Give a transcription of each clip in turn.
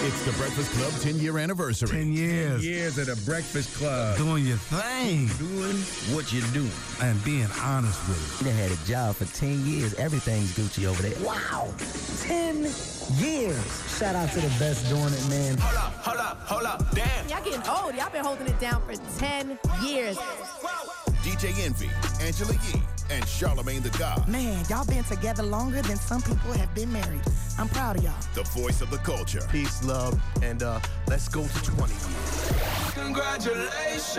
It's the Breakfast Club 10 year anniversary. 10 years. 10 Years of the Breakfast Club. Doing your thing. Doing what you do. And being honest with it. They had a job for 10 years. Everything's Gucci over there. Wow. 10 years. Shout out to the best doing it, man. Hold up, hold up, hold up. Damn. Y'all getting old. Y'all been holding it down for 10 years. DJ Envy, Angela Yee, and Charlamagne the God. Man, y'all been together longer than some people have been married. I'm proud of y'all. The voice of the culture. Peace, love, and uh, let's go to 20 years. Congratulations.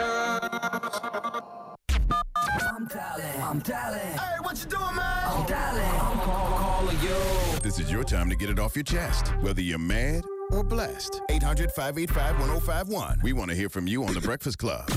I'm dialing. I'm dialing. Hey, what you doing, man? I'm dialing. I'm call, calling you. This is your time to get it off your chest, whether you're mad or blessed. 800 585 1051. We want to hear from you on The Breakfast Club.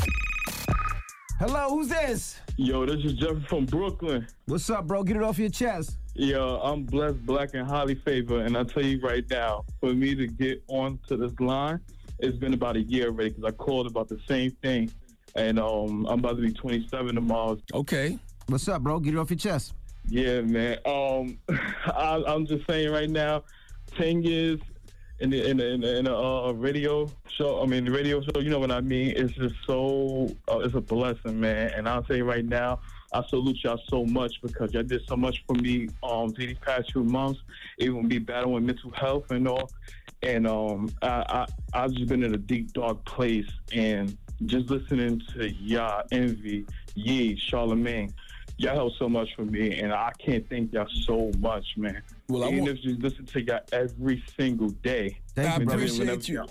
Hello, who's this? Yo, this is Jeff from Brooklyn. What's up, bro? Get it off your chest. Yo, I'm blessed, black, and highly favored. And I tell you right now, for me to get onto this line, it's been about a year already because I called about the same thing. And um, I'm about to be 27 tomorrow. Okay. What's up, bro? Get it off your chest. Yeah, man. Um, I, I'm just saying right now, 10 years in the in in, in a uh, radio show. I mean, the radio show. You know what I mean? It's just so. Uh, it's a blessing, man. And I'll say right now, I salute y'all so much because y'all did so much for me um these past few months, even be battling mental health and all. And um, I, I I've just been in a deep dark place, and just listening to y'all, Envy, Yee, Charlamagne. Y'all help so much for me, and I can't thank y'all so much, man. Well, I Even want- if you listen to y'all every single day. I appreciate you.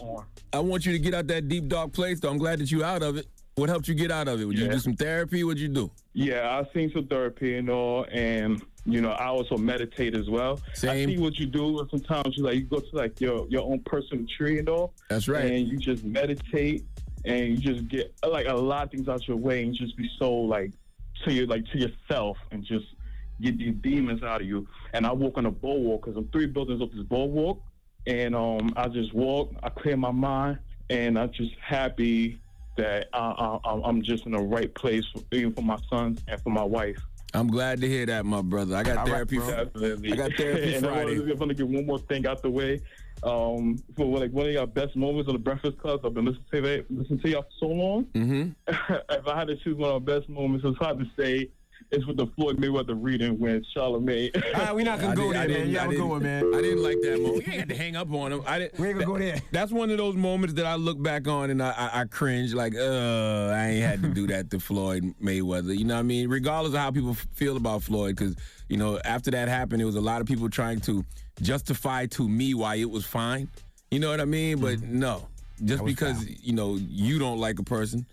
I want you to get out that deep dark place, though. I'm glad that you out of it. What helped you get out of it? Would you do some therapy? What'd you do? Yeah, I've seen some therapy and all, and you know, I also meditate as well. Same. I see what you do, and sometimes you like you go to like your your own personal tree and all. That's right. And you just meditate, and you just get like a lot of things out your way, and just be so like to your like to yourself, and just get these demons out of you. And I walk on a boardwalk because I'm three buildings up this boardwalk, and um, I just walk, I clear my mind, and I'm just happy that I, I, I'm just in the right place, for, even for my sons and for my wife. I'm glad to hear that, my brother. I got All right, therapy. bro. fr- I got therapy and Friday. I want, to get one more thing out the way. Um, for like one of your best moments on the Breakfast Club, I've been listening to that, listening to y'all for so long. Mm-hmm. if I had to choose one of the best moments, it's hard to say. It's with the Floyd Mayweather reading when Charlamagne. Ah, we're not gonna go did- I there, man. didn't- You I have a good didn't- one, man. I didn't like that moment. You ain't had to hang up on him. I didn't. We ain't gonna go there. That's one of those moments that I look back on and I, I, I cringe. Like, uh, I ain't had to do that to Floyd Mayweather. You know what I mean? Regardless of how people feel about Floyd, because you know after that happened, there was a lot of people trying to justify to me why it was fine. You know what I mean? But no, just because foul. you know you don't like a person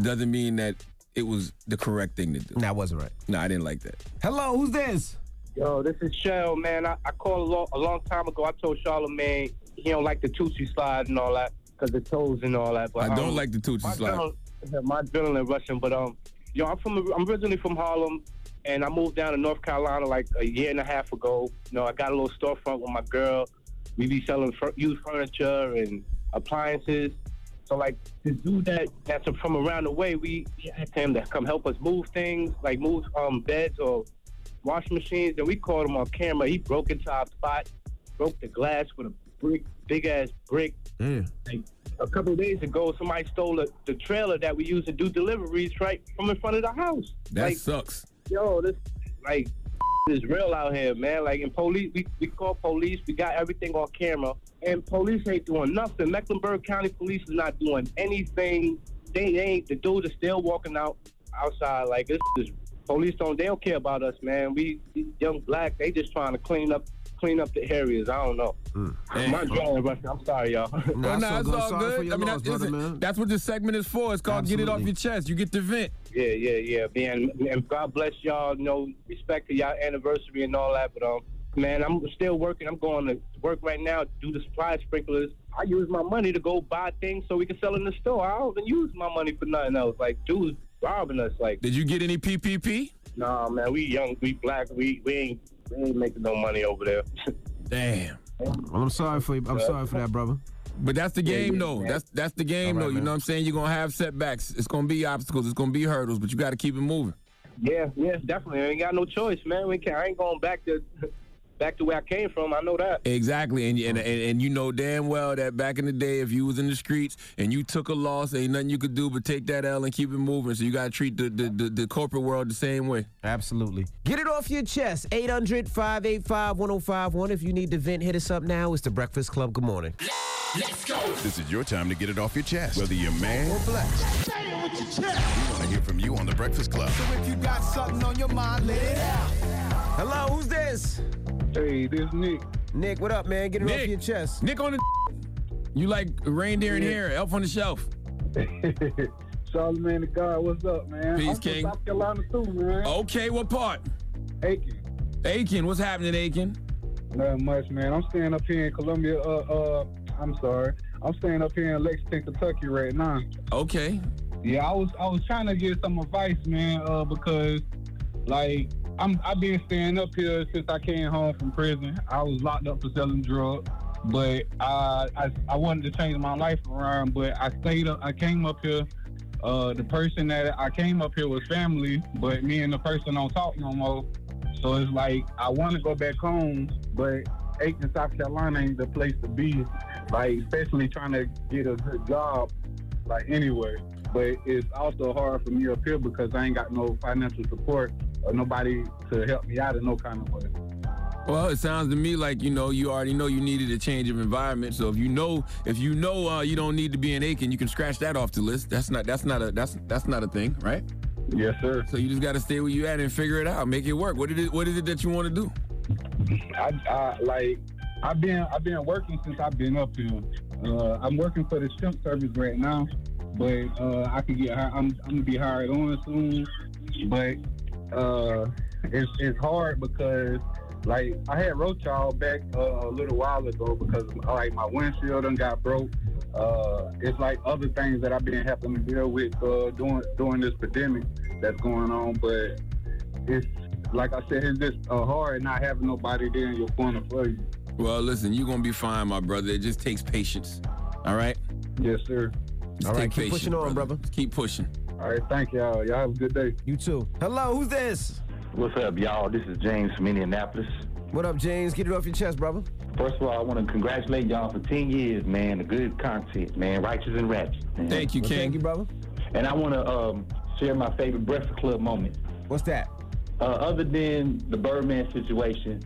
doesn't mean that it was the correct thing to do. That wasn't right. No, I didn't like that. Hello, who's this? Yo, this is Shell, man. I, I called a long, a long time ago. I told Charlamagne he don't like the Toosie slide and all that because the toes and all that. But I don't um, like the Toosie my slide. adrenaline- My adrenaline rushing, but um, yo, I'm from I'm originally from Harlem, and I moved down to North Carolina like a year and a half ago. You know, I got a little storefront with my girl. We be selling fur- used furniture and appliances. So like this dude that that's from around the way, we asked him to come help us move things, like move um beds or washing machines, and we called him on camera. He broke into our spot, broke the glass with a brick, big ass brick. Yeah. Like a couple of days ago, somebody stole the, the trailer that we use to do deliveries right from in front of the house. That like, sucks. yo, this like is real out here, man. Like in police, we, we call police, we got everything on camera, and police ain't doing nothing. Mecklenburg County Police is not doing anything. They, ain't the dude is still walking out outside like this. Is, police don't they don't care about us, man. We young black, they just trying to clean up clean up the areas. I don't know. My adrenaline rushing. I'm sorry, y'all. Well, nah, it's all Sorry good. I mean, loss, that's, brother, listen, that's what this segment is for. It's called Get It Off Your Chest. You get to vent. Yeah, yeah, yeah, man. And God bless y'all. You know, respect to y'all anniversary and all that. But um, man, I'm still working. I'm going to work right now. Do the supply sprinklers. I use my money to go buy things so we can sell in the store. I don't even use my money for nothing else. Like dudes robbing us. Like, Did you get any PPP? nah, man. We young. We black. We we ain't we ain't making no money over there. Damn. Well, I'm sorry for you. I'm sorry for that, brother. But that's the game, yeah, though. man. That's that's the game, All right, though. You man. know what I'm saying? You're gonna have setbacks. It's gonna be obstacles. It's gonna be hurdles, but you got to keep it moving. yeah, yeah, definitely. I ain't got no choice, man. We can't. I ain't going back to back to where I came from. I know that. Exactly, and, and and and you know damn well that back in the day, if you was in the streets and you took a loss, ain't nothing you could do but take that L and keep it moving. So you got to treat the, the the the corporate world the same way. Absolutely. Get it off your chest. 800 585 1051. If you need to vent, hit us up now. It's The Breakfast Club. Good morning. Let's go. This is your time to get it off your chest, whether you're man or black. Say it with your chest. We want to hear from you on the Breakfast Club. So if you got something on your mind, let it out. Hello, who's this? Hey, this Nick. Nick, what up, man? Get it Nick. off your chest. Nick on the. You like reindeer and hair, elf on the shelf. Charlamagne the God, what's up, man? Peace, I'm from South Carolina too, man. Okay, what part? Aiken. Aiken, what's happening, Aiken? Not much, man. I'm staying up here in Columbia. Uh, uh, I'm sorry. I'm staying up here in Lexington, Kentucky right now. Okay. Yeah, I was I was trying to get some advice, man, uh, because like I'm I've been staying up here since I came home from prison. I was locked up for selling drugs, but I I, I wanted to change my life around, but I stayed up. I came up here. Uh, the person that I came up here was family, but me and the person don't talk no more. So it's like I want to go back home, but Aiken, South Carolina ain't the place to be. Like especially trying to get a good job, like anyway. But it's also hard for me up here because I ain't got no financial support or nobody to help me out in no kind of way. Well, it sounds to me like you know you already know you needed a change of environment. So if you know if you know uh, you don't need to be in Aiken, you can scratch that off the list. That's not that's not a that's that's not a thing, right? Yes, sir. So you just got to stay where you at and figure it out, make it work. What is it? What is it that you want to do? I, I like I've been I've been working since I've been up here. Uh, I'm working for the shrimp service right now, but uh, I can get I'm I'm gonna be hired on soon. But uh, it's it's hard because like I had wrote y'all back uh, a little while ago because like my windshield done got broke. Uh, it's like other things that I've been having to deal with uh, during during this pandemic that's going on, but it's like I said, it's just uh, hard not having nobody there in your corner for you. Well, listen, you're gonna be fine, my brother. It just takes patience. All right. Yes, sir. Just All right, keep patience, pushing on, brother. Just keep pushing. All right, thank y'all. Y'all have a good day. You too. Hello, who's this? What's up, y'all? This is James from Indianapolis. What up, James? Get it off your chest, brother. First of all, I want to congratulate y'all for 10 years, man. The good content, man. Righteous and ratchet. man. Thank you, Well, King. thank you, brother. And I want to um, share my favorite Breakfast Club moment. What's that? Uh, other than the Birdman situation,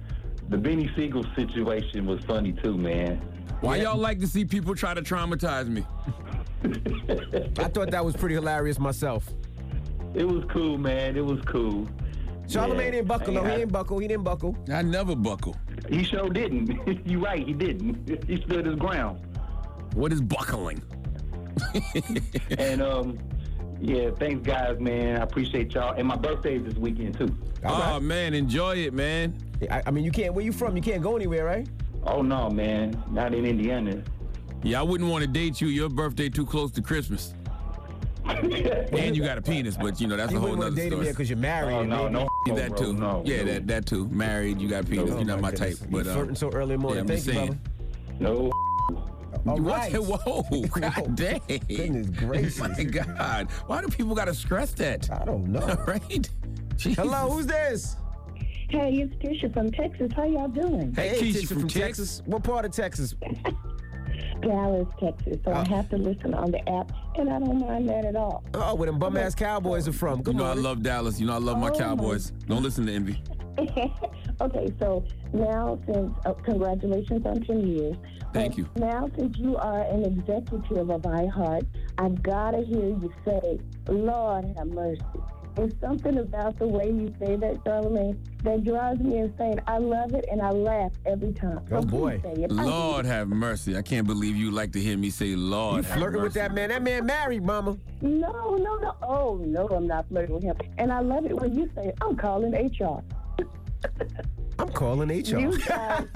the Beanie Sigel situation was funny too, man. Why y'all like to see people try to traumatize me? I thought that was pretty hilarious myself. It was cool, man. It was cool. Charlamagne Yeah. didn't buckle. No, he didn't buckle. He didn't buckle. I never buckle. He sure didn't. you right, he didn't. he stood his ground. What is buckling? and um, yeah, thanks guys, man. I appreciate y'all. And my birthday is this weekend too. Oh man, enjoy it, man. I, I mean, you can't. Where you from? You can't go anywhere, right? Oh no, man, not in Indiana. Yeah, I wouldn't want to date you. Your birthday too close to Christmas. and you got a penis, but you know that's You a whole wouldn't nother wanna date him story. here 'cause you're married Oh, and no, no, no, that bro, too. no, yeah, no. that that too. Married, you got a penis. You're not my my type. But You uh, flirting so early in the morning. Yeah, I'm Thank you, saying. No. All what? right. Whoa! God dang! Goodness gracious. My God! Why do people gotta stress that? I don't know. right? Jesus. Hello, who's this? Hey, it's Tisha from Texas. How y'all doing? Hey, Keisha Tisha from Texas. What part of Texas? Dallas, Texas. So I have to listen on the app, and I don't mind that at all. Oh, where them bum ass Cowboys are from. You Good know I love Dallas. You know I love my Oh, my- Cowboys. Don't listen to envy. okay, so now since uh, congratulations on 10 years. Thank you. Now since you are an executive of iHeart, I've got to hear you say, Lord have mercy. There's something about the way you say that, Charlamagne, that drives me insane. I love it and I laugh every time. Oh, oh So boy. say it. I Lord have mercy. I can't believe you like to hear me say Lord. You have flirting with that man? That man married, mama. No, no, no. Oh, no, I'm not flirting with him. And I love it when you say, I'm calling HR. I'm calling HR. You guys,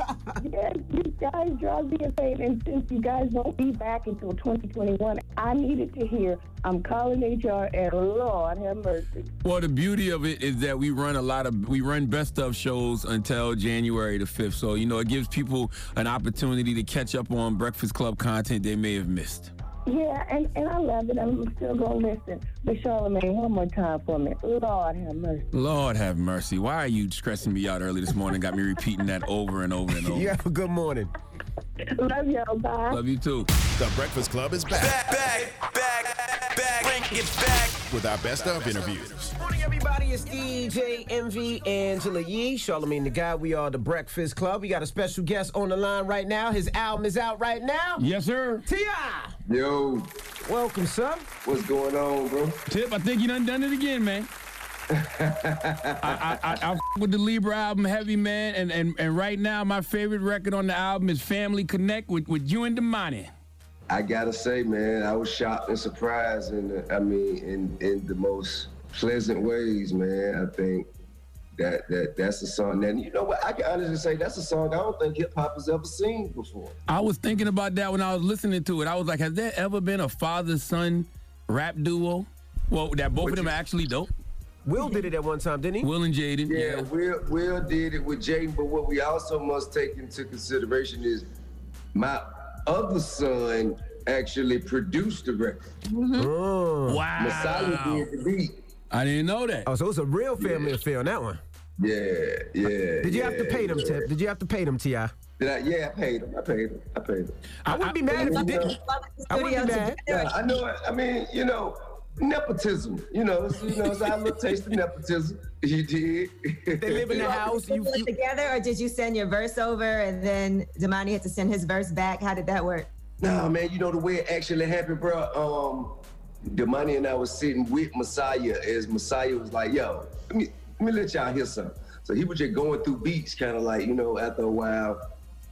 yes, you guys drive me insane. And since you guys won't be back until 2021, I needed to hear, I'm calling HR and Lord have mercy. Well, the beauty of it is that we run a lot of we run best of shows until January the fifth. So you know it gives people an opportunity to catch up on Breakfast Club content they may have missed. Yeah, and, and I love it. I'm still going to listen. But Charlamagne, one more time for me. Lord have mercy. Lord have mercy. Why are you stressing me out early this morning? Got me repeating that over and over and over. You have a good morning. Love y'all. Bye. Love you too. The Breakfast Club is back. Back, back, back, back. bring it back. With our best of interviews. Morning, everybody. It's DJ Envy Angela Yee, Charlamagne the Guy. We are the Breakfast Club. We got a special guest on the line right now. His album is out right now. Yes, sir. T.I. Yo, Welcome, son. what's going on, bro? Tip, I think you done done it again, man. I, I, I, I f- with the Libra album heavy, man, and, and and right now my favorite record on the album is Family Connect with, with you and Domani. I gotta say, man, I was shocked and surprised, and I mean, in in the most pleasant ways, man. I think that that that's a song. And you know what? I can honestly say that's a song I don't think hip hop has ever seen before. I was thinking about that when I was listening to it. I was like, has there ever been a father son rap duo? Well, that both of them are actually dope. Will did it at one time, didn't he? Will and Jaden. Yeah, Will Will did it with Jaden, but what we also must take into consideration is my other son actually produced the record. Oh. Wow. Messiah did the beat. I didn't know that. Oh, so it's a real family affair on that one. Yeah, yeah. Did you have to pay them, yeah. Tip? Did you have to pay them, T.I.? Did I? Yeah, I paid him. I paid him. I paid him. I wouldn't be mad if you didn't. I wouldn't be mad. Yeah, I know. I mean, you know, nepotism. You know, it's, you know, it's our little taste of nepotism. You did. They live in the house. You, it together, or did you send your verse over and then Domani had to send his verse back? How did that work? Nah, man, you know the way it actually happened, bro. Um, Domani and I was sitting with Messiah as Messiah was like, "Yo, let me let me let y'all hear something." So he was just going through beats, kind of like you know. After a while,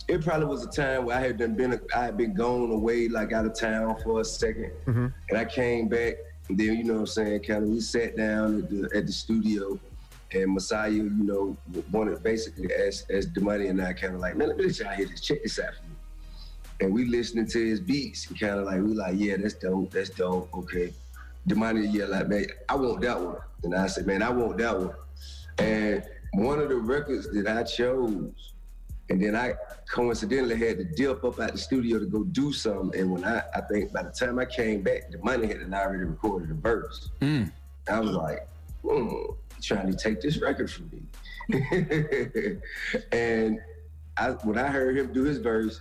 it probably was a time where I had done been I had been gone away, like out of town for a 2nd and I came back. And then you know what I'm saying, kind of we sat down at the, at the studio, and Messiah, you know, wanted basically as as Domani and I kind of like, man, let me hear this. Check this out for me and we listening to his beats and kind of like we like yeah that's dope that's dope okay. Domani yeah like man I want that one. And I said man I want that one. And one of the records that I chose and then I coincidentally had to dip up out the studio to go do something. And when I I think by the time I came back Domani had already recorded a verse. I was like hmm, trying to take this record from me. And I when I heard him do his verse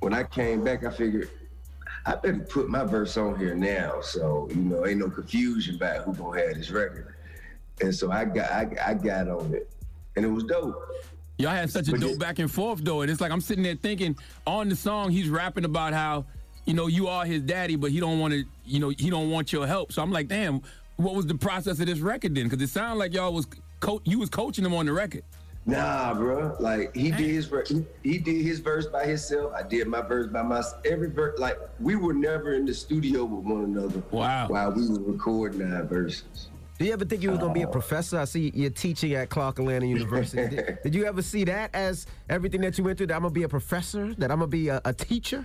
when I came back, I figured I better put my verse on here now, so you know, ain't no confusion about who gonna have this record. And so I got I, I got on it, and it was dope. Y'all had such a dope back and forth though, and it's like I'm sitting there thinking on the song he's rapping about how you know you are his daddy, but he don't want to, you know, he don't want your help. So I'm like, damn, what was the process of this record then? Because it sounded like y'all was co- you was coaching him on the record. Nah, bro. Like he did his he, he did his verse by himself. I did my verse by myself. Every verse, like we were never in the studio with one another. Wow. While we were recording our verses. Do you ever think you was gonna be a professor? I see you're teaching at Clark Atlanta University. did, did you ever see that as everything that you went through? That I'm gonna be a professor? That I'm gonna be a, a teacher?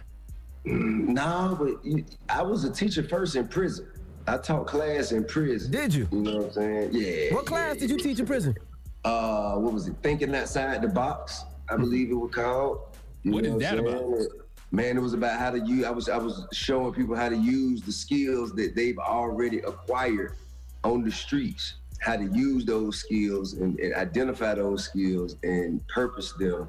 No, but you, I was a teacher first in prison. I taught class in prison. Did you? You know what I'm saying? Yeah. What class did you teach in prison? Uh, what was it? Thinking outside the box. I believe it was called. You What know is that I'm about? Man, it was about how to use. I was I was showing people how to use the skills that they've already acquired on the streets. How to use those skills and, and identify those skills and purpose them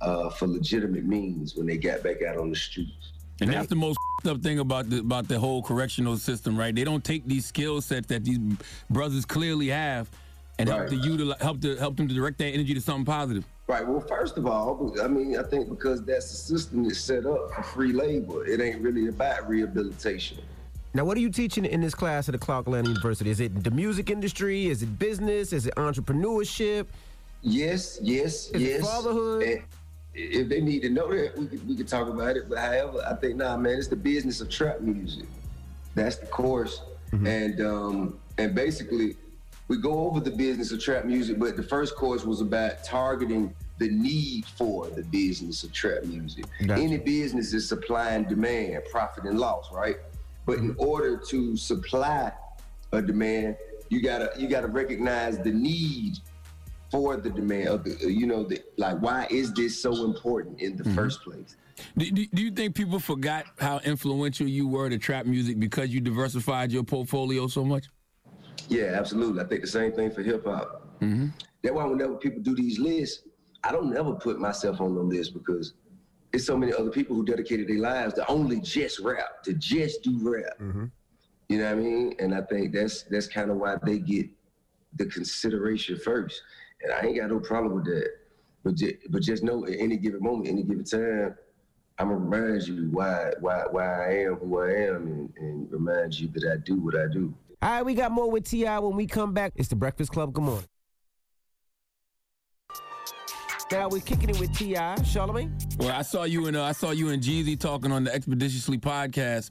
uh, for legitimate means when they got back out on the streets. And that's the most up thing about the about the whole correctional system, right? They don't take these skill sets that these brothers clearly have and help Right. to utilize, help to help them to direct that energy to something positive. Right. Well, first of all, I mean, I think because that's the system that's set up for free labor. It ain't really about rehabilitation. Now, what are you teaching in this class at the Clark Atlanta University? Is it the music industry? Is it business? Is it entrepreneurship? Yes, yes, Is yes. fatherhood? And if they need to know that, we could, we could talk about it. But however, I think, nah, man, it's the business of trap music. That's the course. And um, and basically, we go over the business of trap music, but the first course was about targeting the need for the business of trap music. Any business is supply and demand, profit and loss, right? But in order to supply a demand, you gotta you gotta recognize the need for the demand of the, you know, the, like why is this so important in the first place? Do, do, do you think people forgot how influential you were to trap music because you diversified your portfolio so much? Yeah, absolutely. I think the same thing for hip hop. Mm-hmm. That's why whenever people do these lists, I don't never put myself on the list because there's so many other people who dedicated their lives to only just rap, to just do rap. Mm-hmm. You know what I mean? And I think that's that's kind of why they get the consideration first. And I ain't got no problem with that. But just, but just know at any given moment, any given time, I'm gonna remind you why why why I am who I am and, and remind you that I do what I do. All right, we got more with T.I. when we come back. It's the Breakfast Club. Good morning. Now we're kicking it with T.I. Charlamagne. Well, I saw you and uh, I saw you and Jeezy talking on the Expeditiously podcast,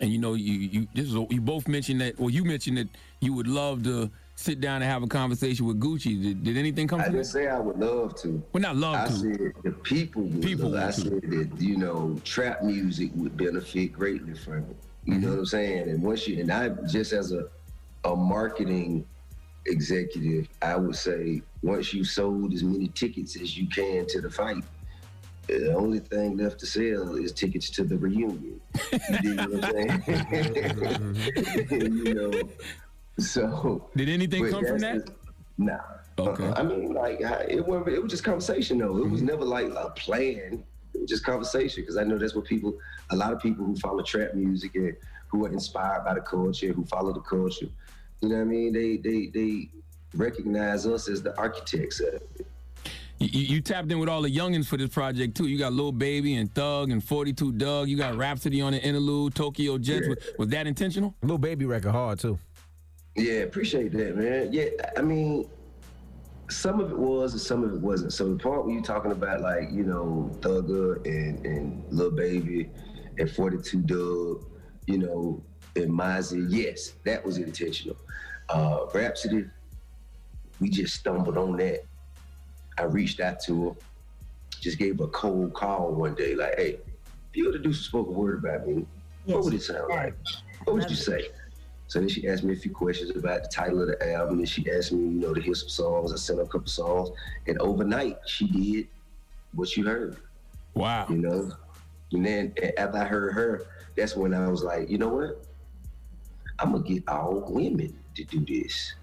and you know you you this is, you both mentioned that. Well, you mentioned that you would love to sit down and have a conversation with Gucci. Did, did anything come I from didn't that? say I would love to. Well, not love I to. said the people would People love. I would said that you know trap music would benefit greatly from it. You know what I'm saying? And once you and I just as a a marketing executive, I would say once you sold as many tickets as you can to the fight, the only thing left to sell is tickets to the reunion. You dig what I'm saying? you know. So Did anything come from that? the- Nah. Okay. Uh-uh. I mean, like I- it was it was just conversation though. It was Mm-hmm. never like a plan. It was just conversation because I know that's what people, a lot of people who follow trap music and who are inspired by the culture, who follow the culture. You know what I mean? They they they recognize us as the architects of it. You, you you tapped in with all the youngins for this project too. You got Lil Baby and Thug and 42 Dugg. You got Rapsody on the interlude. Tokyo Jetz. Was, was that intentional? Lil Baby record hard too. Yeah, appreciate that, man. Yeah, I mean, some of it was and some of it wasn't. So the part where you're talking about like, you know, Thugger and and Lil Baby and 42 Dugg, you know, and Mozzy, yes, that was intentional. Uh Rapsody, we just stumbled on that. I reached out to her, just gave her a cold call one day, like, hey, if you were to do some spoken word about me, what would it sound like? What would you say? So then she asked me a few questions about the title of the album, and she asked me, you know, to hear some songs. I sent her a couple songs, and overnight she did what you heard. Wow. You know, and then after I heard her, that's when I was like, you know what? I'm gonna get all women to do this.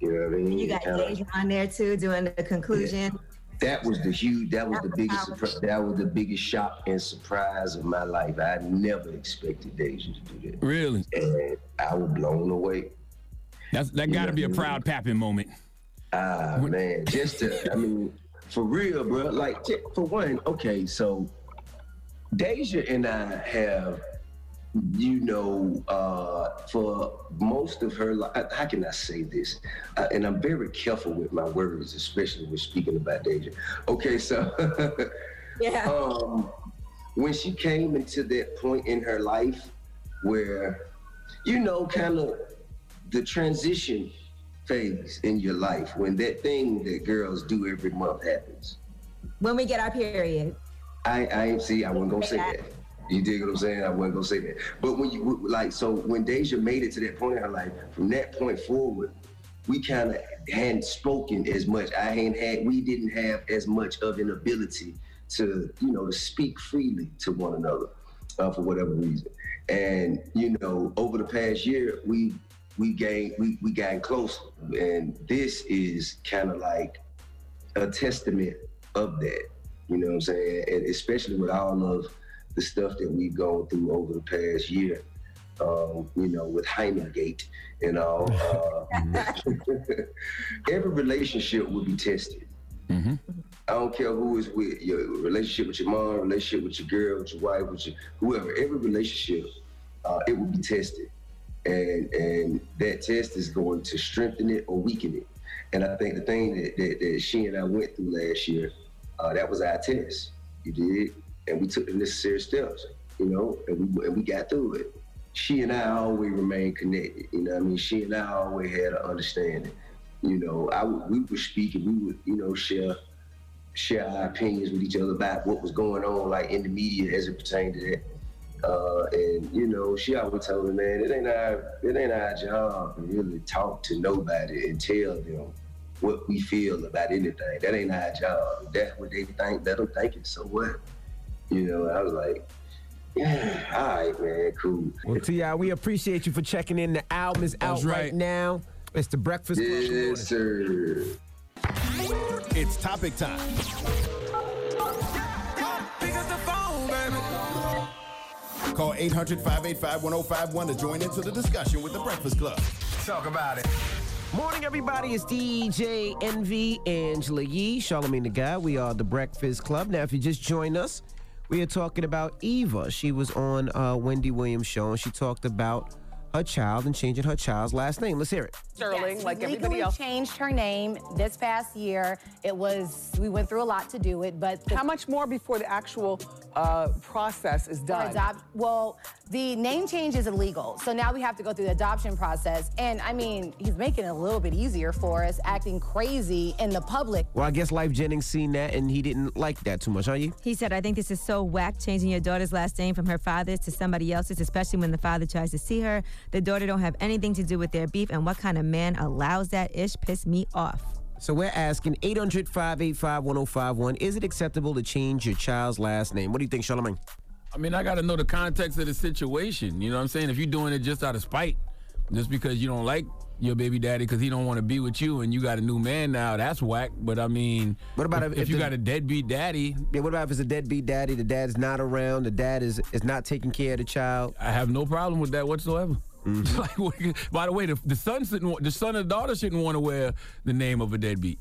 You know what I mean? You got Kinda- Deyjah on there too, doing the conclusion. that was the huge. That was the biggest. surprise. That was the biggest shock and surprise of my life. I never expected Deyjah to do that. Really? And I was blown away. That's that got to be a proud papping moment. Ah man, just to, I mean, for real, bro. Like for one, okay, so Deyjah and I have, you know, uh, for most of her life, how can I say this? Uh, and I'm very careful with my words, especially when speaking about Deyjah. Okay, so yeah. um, when she came into that point in her life where, you know, kind of the transition phase in your life when that thing that girls do every month happens. When we get our period. I I see. I wasn't gonna say that. You dig what I'm saying? I wasn't gonna say that. But when you like, so when Deyjah made it to that point in her life, from that point forward, we kind of hadn't spoken as much. I hadn't had. We didn't have as much of an ability to, you know, to speak freely to one another uh, for whatever reason. And you know, over the past year, we we gained we we gotten closer, and this is kind of like a testament of that. You know what I'm saying? And especially with all of the stuff that we've gone through over the past year, um, you know, with Hymen Gate and all. Uh, every relationship will be tested. I don't care who is with your relationship with your mom, relationship with your girl, with your wife, with your whoever. Every relationship, uh, it will be tested, and and that test is going to strengthen it or weaken it. And I think the thing that, that, that she and I went through last year, uh, that was our test. You did, and we took the necessary steps. You know, and we and we got through it. She and I always remained connected. You know, I mean, she and I always had an understanding. You know, I we would speak and we would you know share share our opinions with each other about what was going on, like in the media as it pertained to that. Uh, and you know, she always told me, man, it ain't our it ain't our job to really talk to nobody and tell them what we feel about anything. That ain't our job. If that's what they think, let them think it. So what? You know, I was like, yeah, all right, man, cool. Well, T.I., we appreciate you for checking in. The album is out right. right. now. It's the Breakfast Club. Good morning. Yes, sir. It's topic time. Call 800 585 1051 to join into the discussion with the Breakfast Club. Talk about it. Morning, everybody. It's DJ Envy, Angela Yee, Charlamagne the Guy. We are the Breakfast Club. Now, if you just join us, we are talking about Eva. She was on uh, Wendy Williams' show, and she talked about her child and changing her child's last name. Let's hear it. Sterling, Yes, like we everybody legally else. changed her name this past year. It was we went through a lot to do it, but the, How much more before the actual uh, process is done? adopt, well, the name change is illegal, so now we have to go through the adoption process. And I mean, he's making it a little bit easier for us, acting crazy in the public. Well, I guess Lyfe Jennings seen that, and he didn't like that too much, huh? You? He said, I think this is so whack, changing your daughter's last name from her father's to somebody else's, especially when the father tries to see her. The daughter don't have anything to do with their beef, and what kind of man allows that ish pissed me off. So we're asking 800 585 1051 Is it acceptable to change your child's last name? What do you think, Charlamagne? I mean, I got to know the context of the situation. You know what I'm saying? If you're doing it just out of spite, just because you don't like your baby daddy because he don't want to be with you and you got a new man now, that's whack. But I mean, What about if, if- if if you the- got a deadbeat daddy? Yeah, what about if it's a deadbeat daddy? The dad's not around. The dad is is not taking care of the child. I have no problem with that whatsoever. Mm-hmm. like, by the way, the, the son shouldn't, the son and daughter shouldn't want to wear the name of a deadbeat.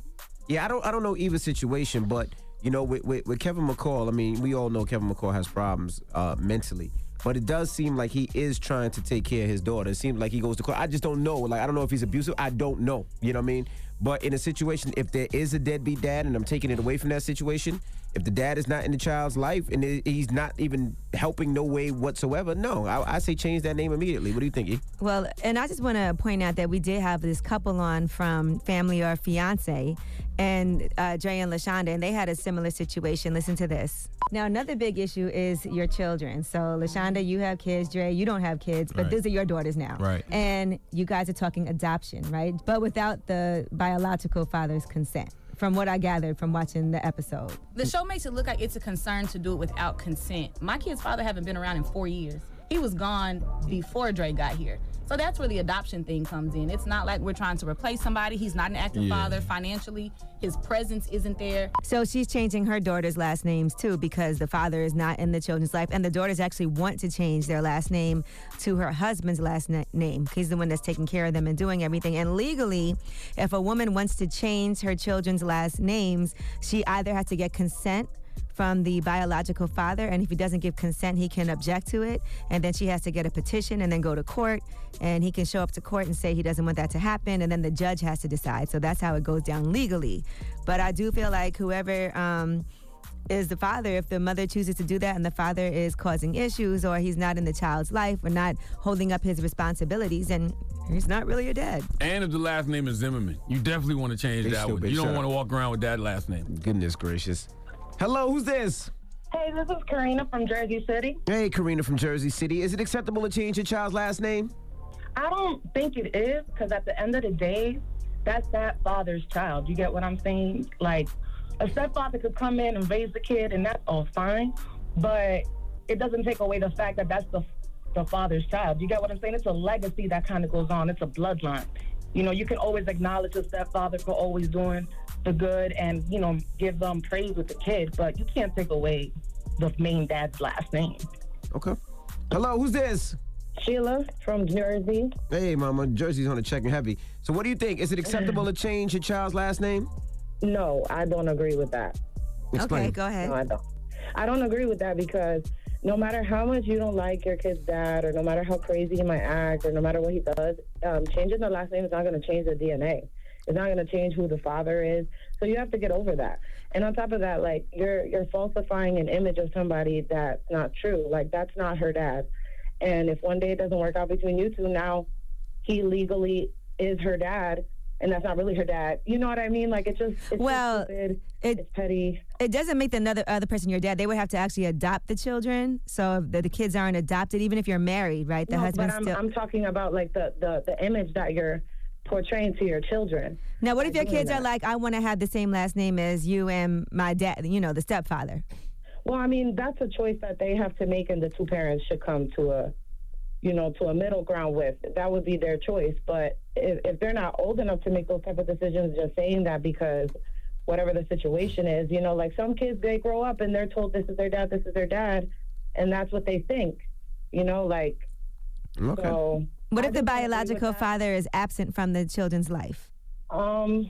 Yeah, I don't I don't know Eva's situation, but you know, with, with, with Kevin McCall, I mean, we all know Kevin McCall has problems uh, mentally. But it does seem like he is trying to take care of his daughter. It seems like he goes to court. I just don't know. Like I don't know if he's abusive. I don't know. You know what I mean? But in a situation, if there is a deadbeat dad, and I'm taking it away from that situation, if the dad is not in the child's life and he's not even helping no way whatsoever, no, I, I say change that name immediately. What do you think? E? Well, and I just want to point out that we did have this couple on from Family or Fiance, and uh, Dre and Lashonda, and they had a similar situation. Listen to this. Now, another big issue is your children. So, Lashonda, you have kids. Dre, you don't have kids, but Right. these are your daughters now. Right. And you guys are talking adoption, right? But without the biological father's consent, from what I gathered from watching the episode. The show makes it look like it's a concern to do it without consent. My kid's father haven't been around in four years. He was gone before Dre got here. So that's where the adoption thing comes in. It's not like we're trying to replace somebody. He's not an active Yeah. father financially. His presence isn't there. So she's changing her daughter's last names too because the father is not in the children's life, and the daughters actually want to change their last name to her husband's last na- name. He's the one that's taking care of them and doing everything. And legally, if a woman wants to change her children's last names, she either has to get consent from the biological father, and if he doesn't give consent, he can object to it, and then she has to get a petition and then go to court, and he can show up to court and say he doesn't want that to happen, and then the judge has to decide. So that's how it goes down legally. But I do feel like whoever um, is the father, if the mother chooses to do that and the father is causing issues or he's not in the child's life or not holding up his responsibilities, and he's not really a dad. And if the last name is Zimmerman, you definitely want to change They that one. You don't want to walk around with that last name. Goodness gracious. Hello, who's this? Hey, this is Karina from Jersey City. Hey, Karina from Jersey City. Is it acceptable to change your child's last name? I don't think it is because at the end of the day, that's that father's child. You get what I'm saying? Like, a stepfather could come in and raise the kid, and that's all fine, but it doesn't take away the fact that that's the the father's child. You get what I'm saying? It's a legacy that kind of goes on. It's a bloodline. You know, you can always acknowledge a stepfather for always doing the good and you know give them praise with the kid, but you can't take away the main dad's last name. Okay. Hello, who's this? Sheila from Jersey. Hey, Mama. Jersey's on the check and heavy. So, what do you think? Is it acceptable to change your child's last name? No, I don't agree with that. Explain. go ahead. No, I don't. I don't agree with that because no matter how much you don't like your kid's dad, or no matter how crazy he might act, or no matter what he does, um, changing the last name is not going to change the DNA. It's not going to change who the father is. So you have to get over that. And on top of that, like you're you're falsifying an image of somebody that's not true. Like that's not her dad. And if one day it doesn't work out between you two, now he legally is her dad, and that's not really her dad. You know what I mean? Like it just it's Well, just stupid. it, it's petty. It doesn't make the another other person your dad. They would have to actually adopt the children. So the, the kids aren't adopted, even if you're married, right? The no, husband but I'm, still. I'm talking about like the, the the image that you're portraying to your children. Now, what if your By doing kids are like, I want to have the same last name as you and my dad, you know, the stepfather? Well, I mean, that's a choice that they have to make, and the two parents should come to a, you know, to a middle ground with. That would be their choice. But if, if they're not old enough to make those type of decisions, just saying that because whatever the situation is, you know, like some kids they grow up and they're told this is their dad, this is their dad, and that's what they think. You know, like. Okay. So, What I if the just don't agree with biological father is absent from the children's life? Um,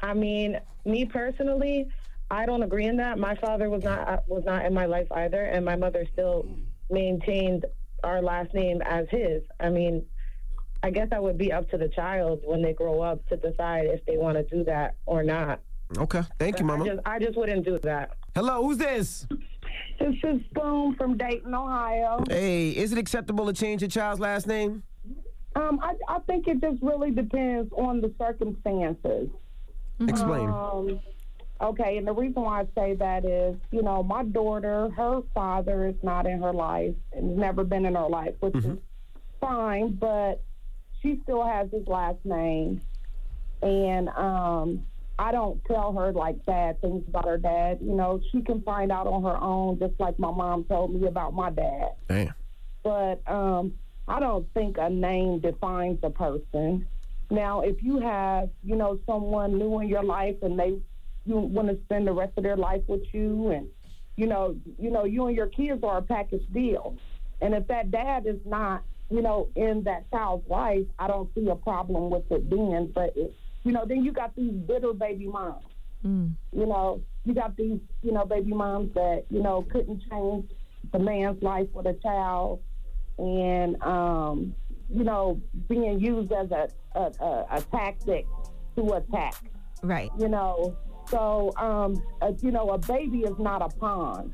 I mean, me personally, I don't agree in that. My father was not uh, was not in my life either, and my mother still maintained our last name as his. I mean, I guess that would be up to the child when they grow up to decide if they want to do that or not. Okay. Thank you, I Mama. just, I just wouldn't do that. Hello, who's this? This is Spoon from Dayton, Ohio. Hey, is it acceptable to change your child's last name? Um, I, I think it just really depends on the circumstances. Explain. Um, okay, and the reason why I say that is, you know, my daughter, her father is not in her life and never been in her life, which is fine, but she still has his last name. And um, I don't tell her like bad things about her dad. You know, she can find out on her own, just like my mom told me about my dad Damn. but um, I don't think a name defines a person. Now, if you have, you know, someone new in your life and they you want to spend the rest of their life with you, and you know, you know, you and your kids are a package deal, and if that dad is not, you know, in that child's life, I don't see a problem with it being. But it, you know, then you got these bitter baby moms mm. you know, you got these, you know, baby moms that, you know, couldn't change the man's life with a child and, um, you know, being used as a, a, a, a tactic to attack. Right. You know, so, um, uh, you know, a baby is not a pawn,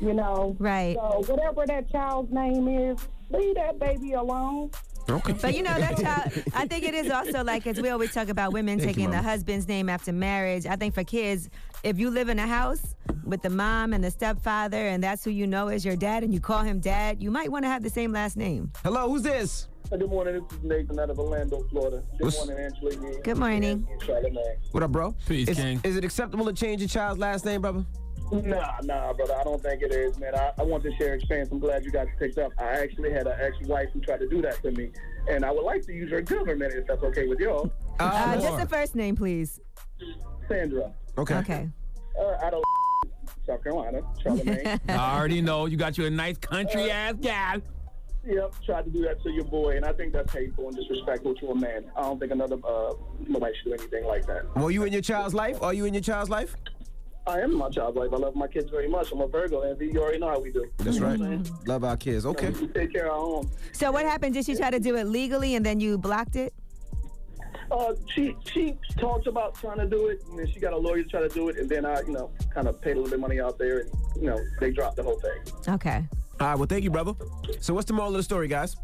you know. Right. So whatever that child's name is, leave that baby alone. Okay. But you know that child. I think it is also like as we always talk about women Thank you, taking the husband's name after marriage. I think for kids, if you live in a house with the mom and the stepfather, and that's who you know as your dad, and you call him dad, you might want to have the same last name. Hello, who's this? Good morning. This is Nathan out of Orlando, Florida. Good What's- morning, Angela. Good morning. What up, bro? Peace, is, King. Is it acceptable to change your child's last name, brother? Nah, nah, brother. I don't think it is, man. I, I want to share experience. I'm glad you guys picked up. I actually had an ex-wife who tried to do that to me, and I would like to use her government if that's okay with y'all. Uh, just the first name, please. Sandra. Okay. Okay. Uh, out of South Carolina, Charlamagne. I already know you got you a nice country ass gal. Yep, tried to do that to your boy, and I think that's hateful and disrespectful to a man. I don't think another uh, nobody should do anything like that. Were you in your child's life? Are you in your child's life? I am in my child's life. I love my kids very much. I'm a Virgo, and you already know how we do. That's right. what I'm? Love our kids. Okay. We take care of our own. So what happened? Did she try to do it legally and then you blocked it? Uh, she she talked about trying to do it, and then she got a lawyer to try to do it, and then I, you know, kind of paid a little bit of money out there, and you know, they dropped the whole thing. Okay. All right. Well, thank you, brother. So, what's the moral of the story, guys?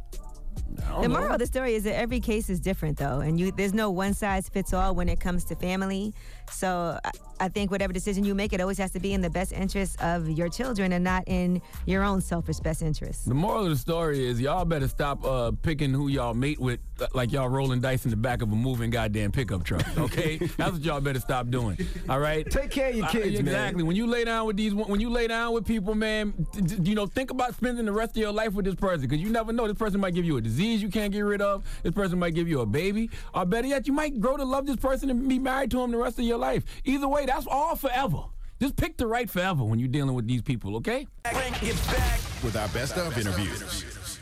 The moral of the story is that every case is different, though, and you there's no one size fits all when it comes to family. So I, I think whatever decision you make, it always has to be in the best interest of your children and not in your own selfish best interest. The moral of the story is y'all better stop uh, picking who y'all mate with uh, like y'all rolling dice in the back of a moving goddamn pickup truck. Okay, that's what y'all better stop doing. All right, take care of your kids, man. exactly. When you lay down with these, when you lay down with people, man, t- t- you know, think about spending the rest of your life with this person because you never know. This person might give you a disease you can't get rid of. This person might give you a baby, or better yet, you might grow to love this person and be married to him the rest of your life. Either way, that's all forever. Just pick the right forever when you're dealing with these people. Okay. Bring it back. With our best of interviews.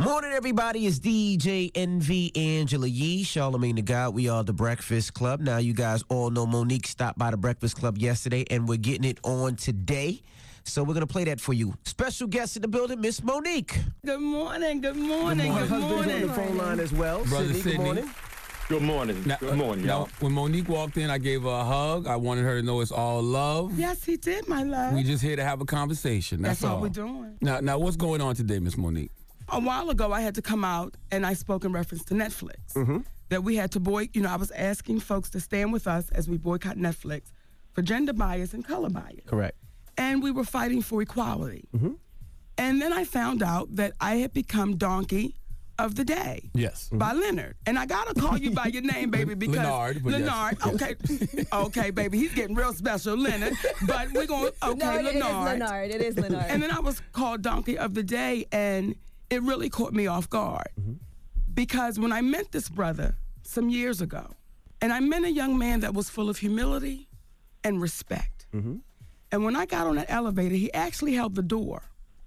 Morning, everybody. It's DJ Envy Angela Yee, Charlamagne the God. We are the Breakfast Club. Now, you guys all know Monique stopped by the Breakfast Club yesterday, and we're getting it on today. So we're gonna play that for you. Special guest in the building, Miss Monique. Good morning, good morning, good Husband's on morning. the phone line as well. Brother Sidney, Sidney. good morning. Good morning. Now, Good morning, now, y'all. when Monique walked in, I gave her a hug. I wanted her to know it's all love. Yes, he did, my love. We just here to have a conversation. That's, That's all all we're doing. Now, now, what's going on today, Miss Monique? A while ago, I had to come out and I spoke in reference to Netflix. Mm-hmm. That we had to boy, you know, I was asking folks to stand with us as we boycott Netflix for gender bias and color bias. Correct. And we were fighting for equality. And then I found out that I had become donkey of the Day Yes. Mm-hmm. by Lenard. And I gotta call you by your name, baby, because Lenard, but yes. Lenard. Okay, okay, baby, he's getting real special, Lenard. But we're going okay, No, it is Lenard. Lenard. It is Lenard. And then I was called Donkey of the Day, and it really caught me off guard mm-hmm. because when I met this brother some years ago, and I met a young man that was full of humility and respect. Mm-hmm. And when I got on that elevator, he actually held the door.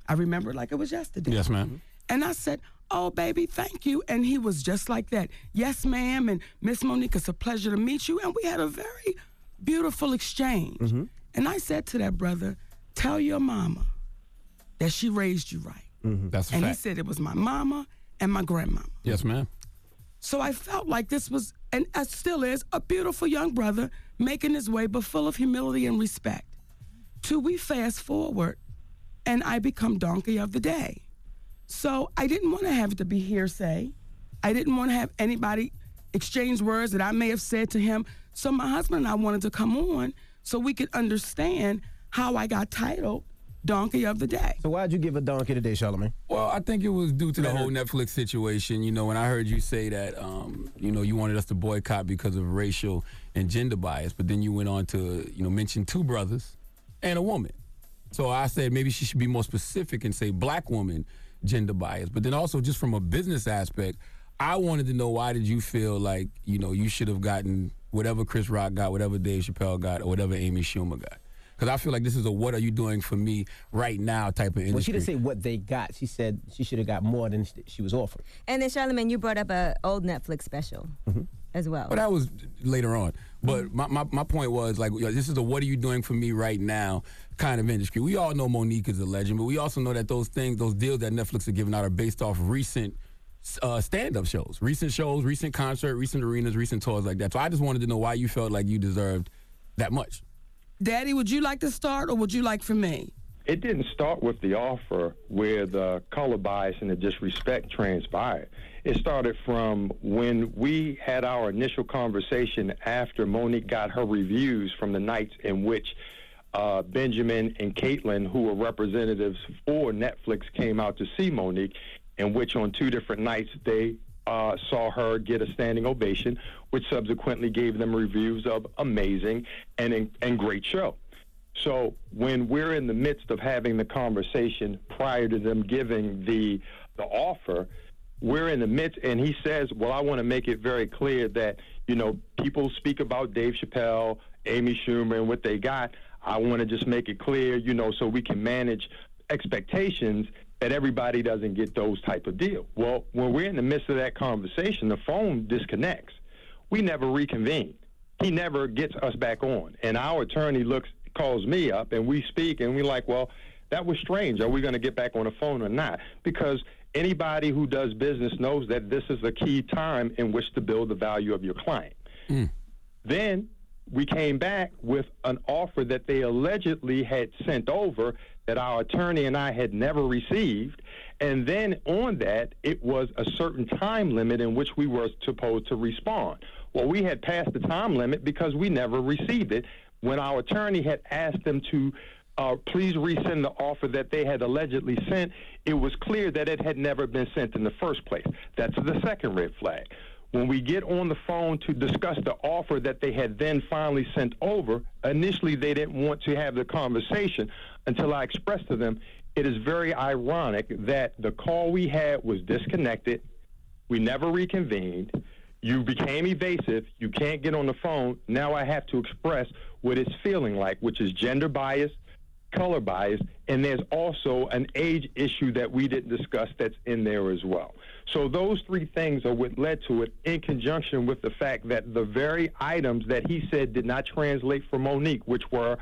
I remember it like it was yesterday. Yes, ma'am. And I said, Oh, baby, thank you. And he was just like that. Yes, ma'am. And Miss Monique, it's a pleasure to meet you. And we had a very beautiful exchange. Mm-hmm. And I said to that brother, Tell your mama that she raised you right. Mm-hmm. That's a and fact. he said it was my mama and my grandmama. Yes, ma'am. So I felt like this was, and it still is, a beautiful young brother making his way, but full of humility and respect. Till we fast forward, and I become donkey of the day. So I didn't want to have it to be hearsay. I didn't want to have anybody exchange words that I may have said to him. So my husband and I wanted to come on so we could understand how I got titled donkey of the day. So why'd you give a donkey today, Charlamagne? Well, I think it was due to the whole Netflix situation. You know, when I heard you say that, um, you know, you wanted us to boycott because of racial and gender bias, but then you went on to, you know, mention two brothers and a woman. So I said maybe she should be more specific and say black woman gender bias. But then also just from a business aspect, I wanted to know why did you feel like, you know, you should have gotten whatever Chris Rock got, whatever Dave Chappelle got, or whatever Amy Schumer got. Because I feel like this is a what are you doing for me right now type of industry. Well, she didn't say what they got. She said she should have got more than she was offered. And then Charlamagne, you brought up a old Netflix special mm-hmm. as well. But that was later on. But my, my, my point was like, this is a what are you doing for me right now kind of industry. We all know Monique is a legend, but we also know that those things, those deals that Netflix are giving out are based off recent uh, stand-up shows, recent shows, recent concert, recent arenas, recent tours like that. So I just wanted to know why you felt like you deserved that much. Daddy, would you like to start or would you like for me? It didn't start with the offer where the color bias and the disrespect transpired. It started from when we had our initial conversation after Monique got her reviews from the nights in which uh, Benjamin and Caitlin, who were representatives for Netflix, came out to see Monique, in which on two different nights they uh, saw her get a standing ovation, which subsequently gave them reviews of amazing and, and great show. So when we're in the midst of having the conversation prior to them giving the the offer, we're in the midst, and he says, "Well, I want to make it very clear that you know people speak about Dave Chappelle, Amy Schumer, and what they got. I want to just make it clear, you know, so we can manage expectations." That everybody doesn't get those type of deal. Well, when we're in the midst of that conversation, the phone disconnects. We never reconvene. He never gets us back on, and our attorney looks calls me up and we speak and we're like, well, that was strange. Are we going to get back on the phone or not? Because anybody who does business knows that this is a key time in which to build the value of your client. Mm. Then we came back with an offer that they allegedly had sent over that our attorney and I had never received. And then on that, it was a certain time limit in which we were supposed to respond. Well, we had passed the time limit because we never received it when our attorney had asked them to uh, please resend the offer that they had allegedly sent, it was clear that it had never been sent in the first place. That's the second red flag. When we get on the phone to discuss the offer that they had then finally sent over, initially they didn't want to have the conversation until I expressed to them it is very ironic that the call we had was disconnected. We never reconvened. You became evasive. You can't get on the phone. Now I have to express what it's feeling like, which is gender bias, color bias, and there's also an age issue that we didn't discuss that's in there as well. So those three things are what led to it in conjunction with the fact that the very items that he said did not translate for Monique, which were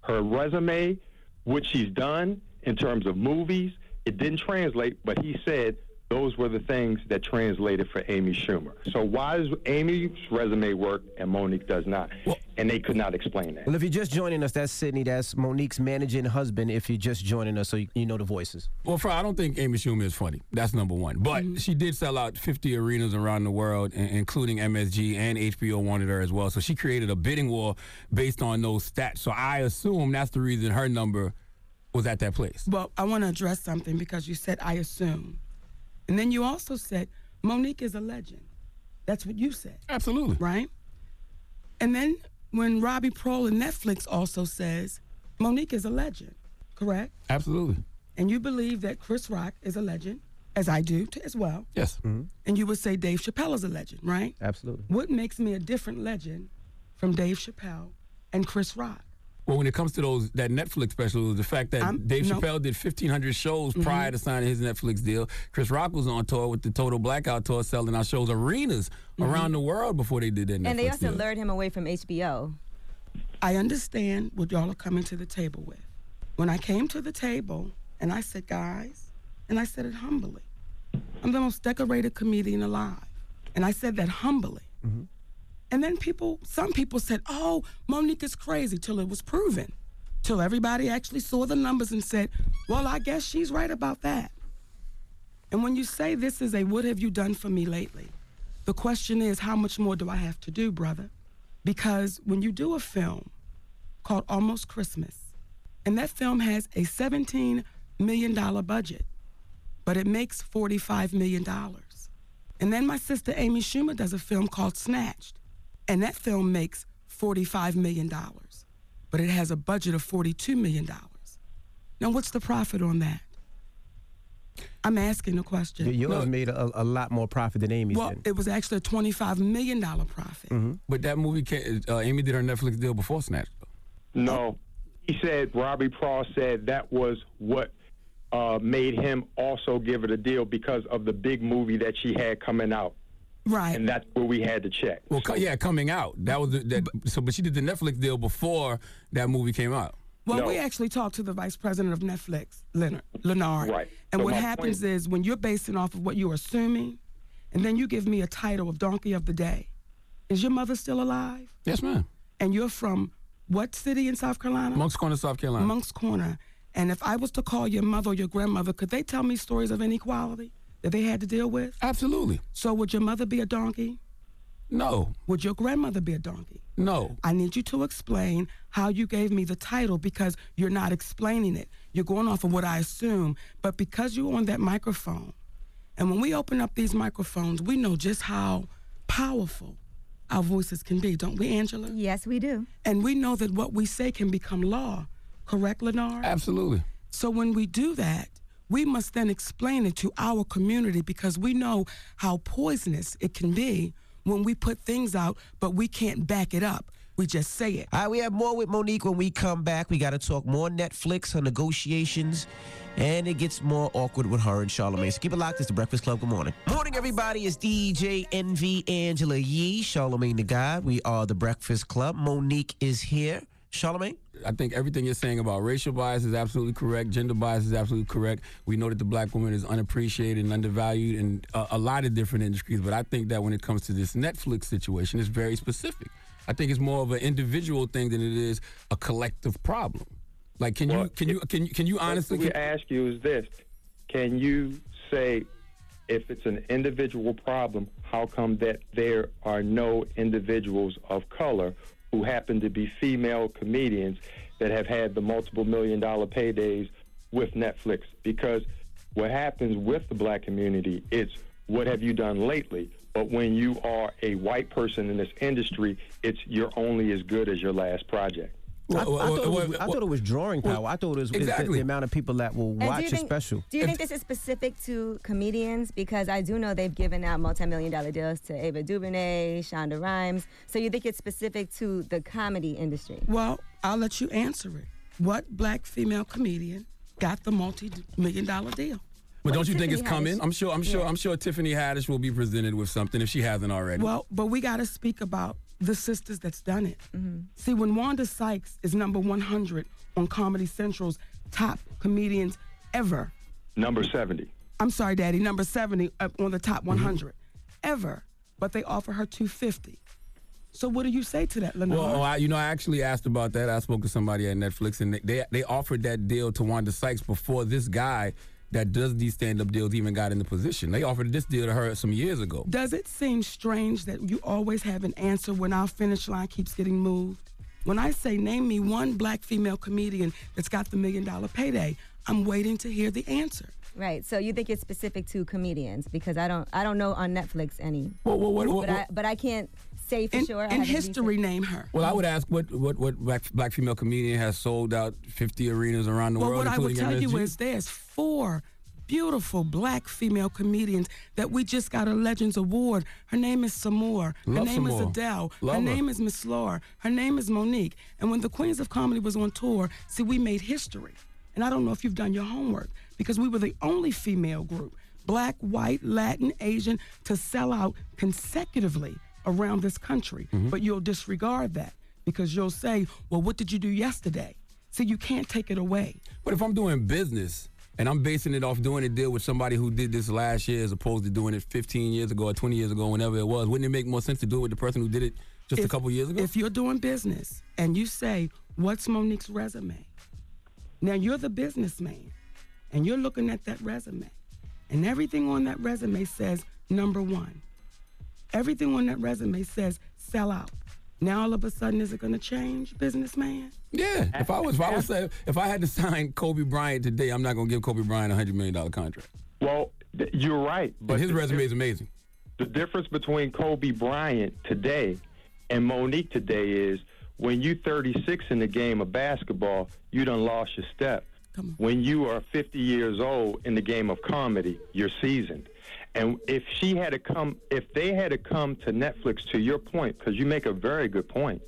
her resume, what she's done in terms of movies, it didn't translate, but he said those were the things that translated for Amy Schumer. So why does Amy's resume work and Monique does not? And they could not explain that. Well, if you're just joining us, that's Sidney. That's Monique's managing husband. If you're just joining us, so you, you know the voices. Well, for, I don't think Amy Schumer is funny. That's number one. But mm-hmm. she did sell out 50 arenas around the world, including MSG and HBO wanted her as well. So she created a bidding war based on those stats. So I assume that's the reason her number was at that place. Well, I want to address something because you said I assume. And then you also said Monique is a legend. That's what you said. Absolutely. Right? And then when Robbie Praw and Netflix also says Monique is a legend, correct? Absolutely. And you believe that Chris Rock is a legend, as I do t- as well. Yes. Mm-hmm. And you would say Dave Chappelle is a legend, right? Absolutely. What makes me a different legend from Dave Chappelle and Chris Rock? Well, when it comes to those that Netflix special, the fact that I'm- Dave no. Chappelle did 1,500 shows Mhm. prior to signing his Netflix deal, Chris Rock was on tour with the Total Blackout tour, selling our shows arenas Mhm. around the world before they did that. And they also deal. lured him away from HBO. I understand what y'all are coming to the table with. When I came to the table and I said, guys, and I said it humbly, I'm the most decorated comedian alive. And I said that humbly. And then people, some people said, oh, Monique is crazy till it was proven. Till everybody actually saw the numbers and said, well, I guess she's right about that. And when you say this is a what have you done for me lately, the question is, how much more do I have to do, brother? Because when you do a film called Almost Christmas, and that film has a $17 million budget, but it makes $45 million. And then my sister Amy Schumer does a film called Snatched, and that film makes $45 million, but it has a budget of $42 million. Now, what's the profit on that? I'm asking a question. Y- Yours made a, a lot more profit than Amy's Well, did. it was actually a $25 million profit. But that movie, came, uh, Amy did her Netflix deal before Snatch. No. He said, Robbie Praw said that was what uh, made him also give it a deal because of the big movie that she had coming out. Right. And that's where we had to check. Well, co- yeah, coming out. That was the, that. So, but she did the Netflix deal before that movie came out. Well, we actually talked to the vice president of Netflix, Leonard Leonard. Right. And So what my happens is when you're basing off of what you're assuming, and then you give me a title of Donkey of the Day. Is your mother still alive? Yes, ma'am. And you're from what city in South Carolina? Moncks Corner, South Carolina. Moncks Corner. And if I was to call your mother or your grandmother, could they tell me stories of inequality that they had to deal with? Absolutely. So would your mother be a donkey? No. Would your grandmother be a donkey? No. I need you to explain how you gave me the title because you're not explaining it. You're going off of what I assume. But because you're on that microphone, and when we open up these microphones, we know just how powerful our voices can be, don't we, Angela? Yes, we do. And we know that what we say can become law. Correct, Lenard? Absolutely. So when we do that, we must then explain it to our community because we know how poisonous it can be when we put things out, but we can't back it up. We just say it. All right, we have more with Monique when we come back. We got to talk more Netflix, her negotiations, and it gets more awkward with her and Charlamagne. So keep it locked. It's the Breakfast Club. Good morning. Morning, everybody. It's DJ Envy Angela Yee, Charlamagne the God. We are the Breakfast Club. Monique is here. Charlamagne? I think everything you're saying about racial bias is absolutely correct. Gender bias is absolutely correct. We know that the black woman is unappreciated and undervalued in a, a lot of different industries. But I think that when it comes to this Netflix situation, it's very specific. I think it's more of an individual thing than it is a collective problem. Like, can you can you can you can you honestly? What we can- ask you is this: Can you say if it's an individual problem, how come that there are no individuals of color who happen to be female comedians that have had the multiple million dollar paydays with Netflix? Because what happens with the black community, it's what have you done lately? But when you are a white person in this industry, it's you're only as good as your last project. I, I thought it was, I thought it was drawing power. I thought it was it's the- the, amount of people that will And do watch you a think, special. Do you think this is specific to comedians? Because I do know they've given out multi-million dollar deals to Ava DuVernay, Shonda Rhimes. So you think it's specific to the comedy industry? Well, I'll let you answer it. What black female comedian got the multi-million dollar deal? But don't you think it's coming? Haddish. I'm sure. I'm sure. Yeah. I'm sure Tiffany Haddish will be presented with something if she hasn't already. Well, but we got to speak about the sisters that's done it. Mm-hmm. See, when Wanda Sykes is number 100 on Comedy Central's top comedians ever, Number 70. I'm sorry, Daddy, number 70 up on the top mm-hmm. 100 ever, but they offer her 250. So what do you say to that, Lenard? Well, oh, I, you know, I actually asked about that. I spoke to somebody at Netflix, and they they, they offered that deal to Wanda Sykes before this guy that does these stand up deals even got in the position. They offered this deal to her some years ago. Does it seem strange that you always have an answer when our finish line keeps getting moved? When I say name me one black female comedian that's got the million dollar payday, I'm waiting to hear the answer. Right. So you think it's specific to comedians because I don't I don't know on Netflix any. Well, well, what- but what- I but I can't say for In, sure. I in history, researched- name her. Well, I would ask what what what black, black female comedian has sold out 50 arenas around the Well, world, Well, what I would including tell you is there's four beautiful black female comedians that we just got a Legends Award. Her name is Sommore. Her Love name is Adele. Love her her. name is Miss Laura. Her name is Monique. And when the Queens of Comedy was on tour, see, we made history. And I don't know if you've done your homework because we were the only female group, black, white, Latin, Asian, to sell out consecutively around this country. Mm-hmm. But you'll disregard that because you'll say, well, what did you do yesterday? So you can't take it away. But if I'm doing business and I'm basing it off doing a deal with somebody who did this last year as opposed to doing it 15 years ago or 20 years ago, whenever it was, wouldn't it make more sense to do it with the person who did it just a couple years ago? If you're doing business and you say, What's Monique's resume? Now you're the businessman and you're looking at that resume, and everything on that resume says number one. Everything on that resume says sell out. Now all of a sudden, is it going to change, businessman? Yeah. If I was, if I was, say, if I had to sign Kobe Bryant today, I'm not gonna give Kobe Bryant a hundred million dollar contract. Well, th- you're right. But his resume is amazing. The difference between Kobe Bryant today and Monique today is when you 36 in the game of basketball, you done lost your step. When you are 50 years old in the game of comedy, you're seasoned. And if she had to come, if they had to come to Netflix, to your point, because you make a very good point,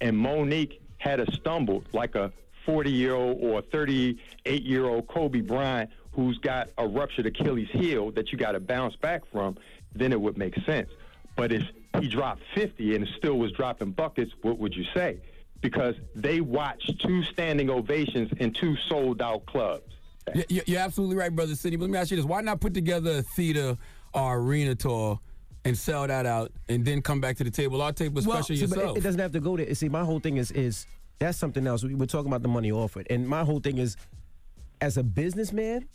and Monique had a stumble like a 40 year old or 38 year old Kobe Bryant who's got a ruptured Achilles heel that you got to bounce back from, then it would make sense. But if he dropped 50 and still was dropping buckets, what would you say? Because they watched two standing ovations in two sold out clubs. Y- y- You're absolutely right, brother City. But let me ask you this: Why not put together a theater or arena tour and sell that out, and then come back to the table? I'll take what's special see, yourself. It, it doesn't have to go there. See, my whole thing is is that's something else. We were talking about the money offered, and my whole thing is, as a businessman,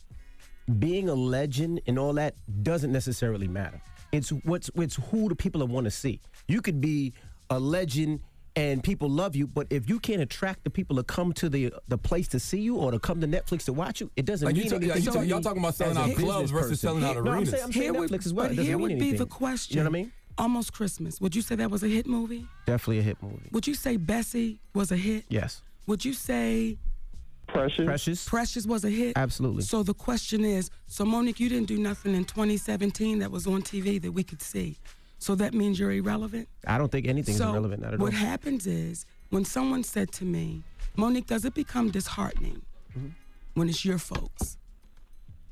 being a legend and all that doesn't necessarily matter. It's what's it's who the people want to see. You could be a legend and people love you, but if you can't attract the people to come to the the place to see you or to come to Netflix to watch you, it doesn't Like you mean talk- yeah, anything. you to y'all talking about selling out clubs versus person. selling out No, I'm arenas. saying, I'm saying Here would- Netflix as well. But It doesn't here mean would be the anything. question. You know what I mean? Almost Christmas. Would you say that was a hit movie? Definitely a hit movie. Would you say Bessie was a hit? Yes. Would you say Precious? Precious. Precious was a hit? Absolutely. So the question is, so Monique, you didn't do nothing in 2017 that was on TV that we could see. So that means you're irrelevant? I don't think anything's so irrelevant. Not at all. what happens is when someone said to me, Monique, does it become disheartening Mm-hmm. when it's your folks?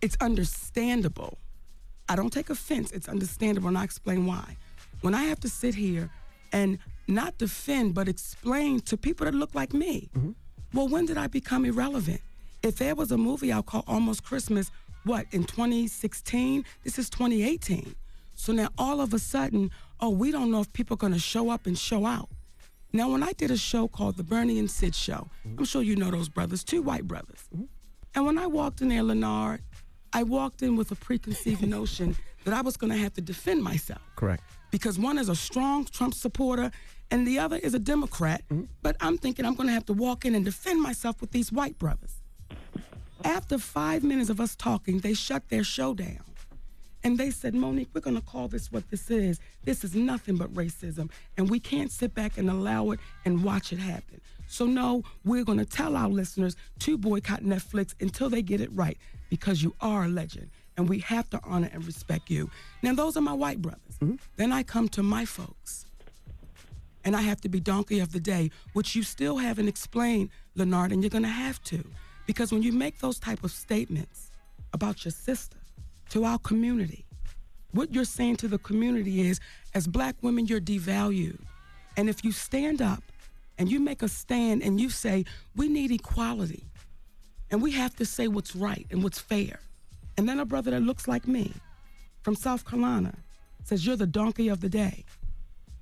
It's understandable. I don't take offense. It's understandable, and I explain why. When I have to sit here and not defend, but explain to people that look like me, Mm-hmm. well, when did I become irrelevant? If there was a movie I'll call Almost Christmas, what, in 2016? This is 2018. So now all of a sudden, oh, we don't know if people are going to show up and show out. Now, when I did a show called The Bernie and Sid Show, I'm sure you know those brothers, two white brothers. And when I walked in there, Lenard, I walked in with a preconceived notion that I was going to have to defend myself Correct. because one is a strong Trump supporter and the other is a Democrat. Mm-hmm. But I'm thinking I'm going to have to walk in and defend myself with these white brothers. After five minutes of us talking, they shut their show down. And they said, Monique, we're going to call this what this is. This is nothing but racism. And we can't sit back and allow it and watch it happen. So, no, we're going to tell our listeners to boycott Netflix until they get it right because you are a legend and we have to honor and respect you. Now, those are my white brothers. Mm-hmm. Then I come to my folks and I have to be donkey of the day, which you still haven't explained, Lenard, and you're going to have to. Because when you make those type of statements about your sister to our community, what you're saying to the community is, as black women, you're devalued. And if you stand up and you make a stand and you say, we need equality, and we have to say what's right and what's fair. And then a brother that looks like me from South Carolina says, you're the donkey of the day.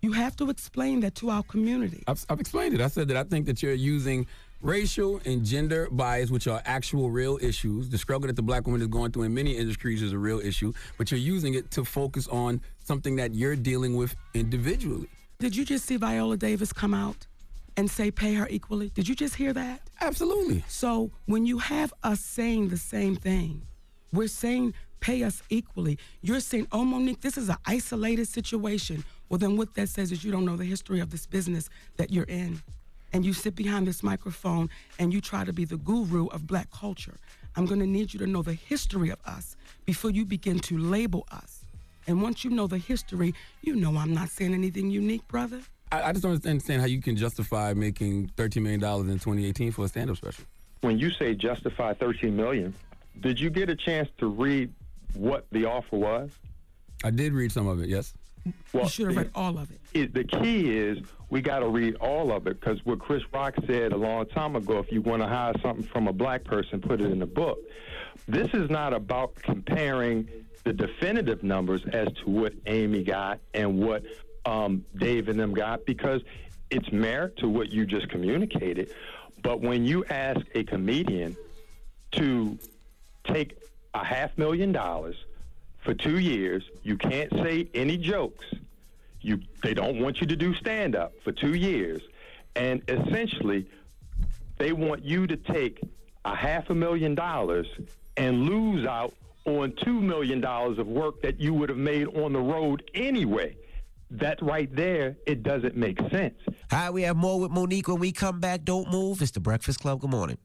You have to explain that to our community. I've, I've explained it. I said that I think that you're using racial and gender bias, which are actual real issues. The struggle that the black woman is going through in many industries is a real issue, but you're using it to focus on something that you're dealing with individually. Did you just see Viola Davis come out and say pay her equally? Did you just hear that? Absolutely. So when you have us saying the same thing, We're saying pay us equally. You're saying, oh, Monique, this is an isolated situation. Well, then what that says is you don't know the history of this business that you're in. And you sit behind this microphone and you try to be the guru of black culture. I'm going to need you to know the history of us before you begin to label us. And once you know the history, you know I'm not saying anything unique, brother. I, I just don't understand how you can justify making $13 million in 2018 for a stand-up special. When you say justify 13 million, did you get a chance to read what the offer was? I did read some of it, yes. Well, you should have read all of it. it. The key is we got to read all of it because what Chris Rock said a long time ago, if you want to hire something from a black person, put it in the book. This is not about comparing the definitive numbers as to what Amy got and what um, Dave and them got because it's merit to what you just communicated. But when you ask a comedian to take a half million dollars for two years, you can't say any jokes. You they don't want you to do stand up for two years, and essentially, they want you to take a half a million dollars and lose out on two million dollars of work that you would have made on the road anyway. That right there, it doesn't make sense. Hi, we have more with Monique when we come back. Don't move. It's the Breakfast Club. Good morning.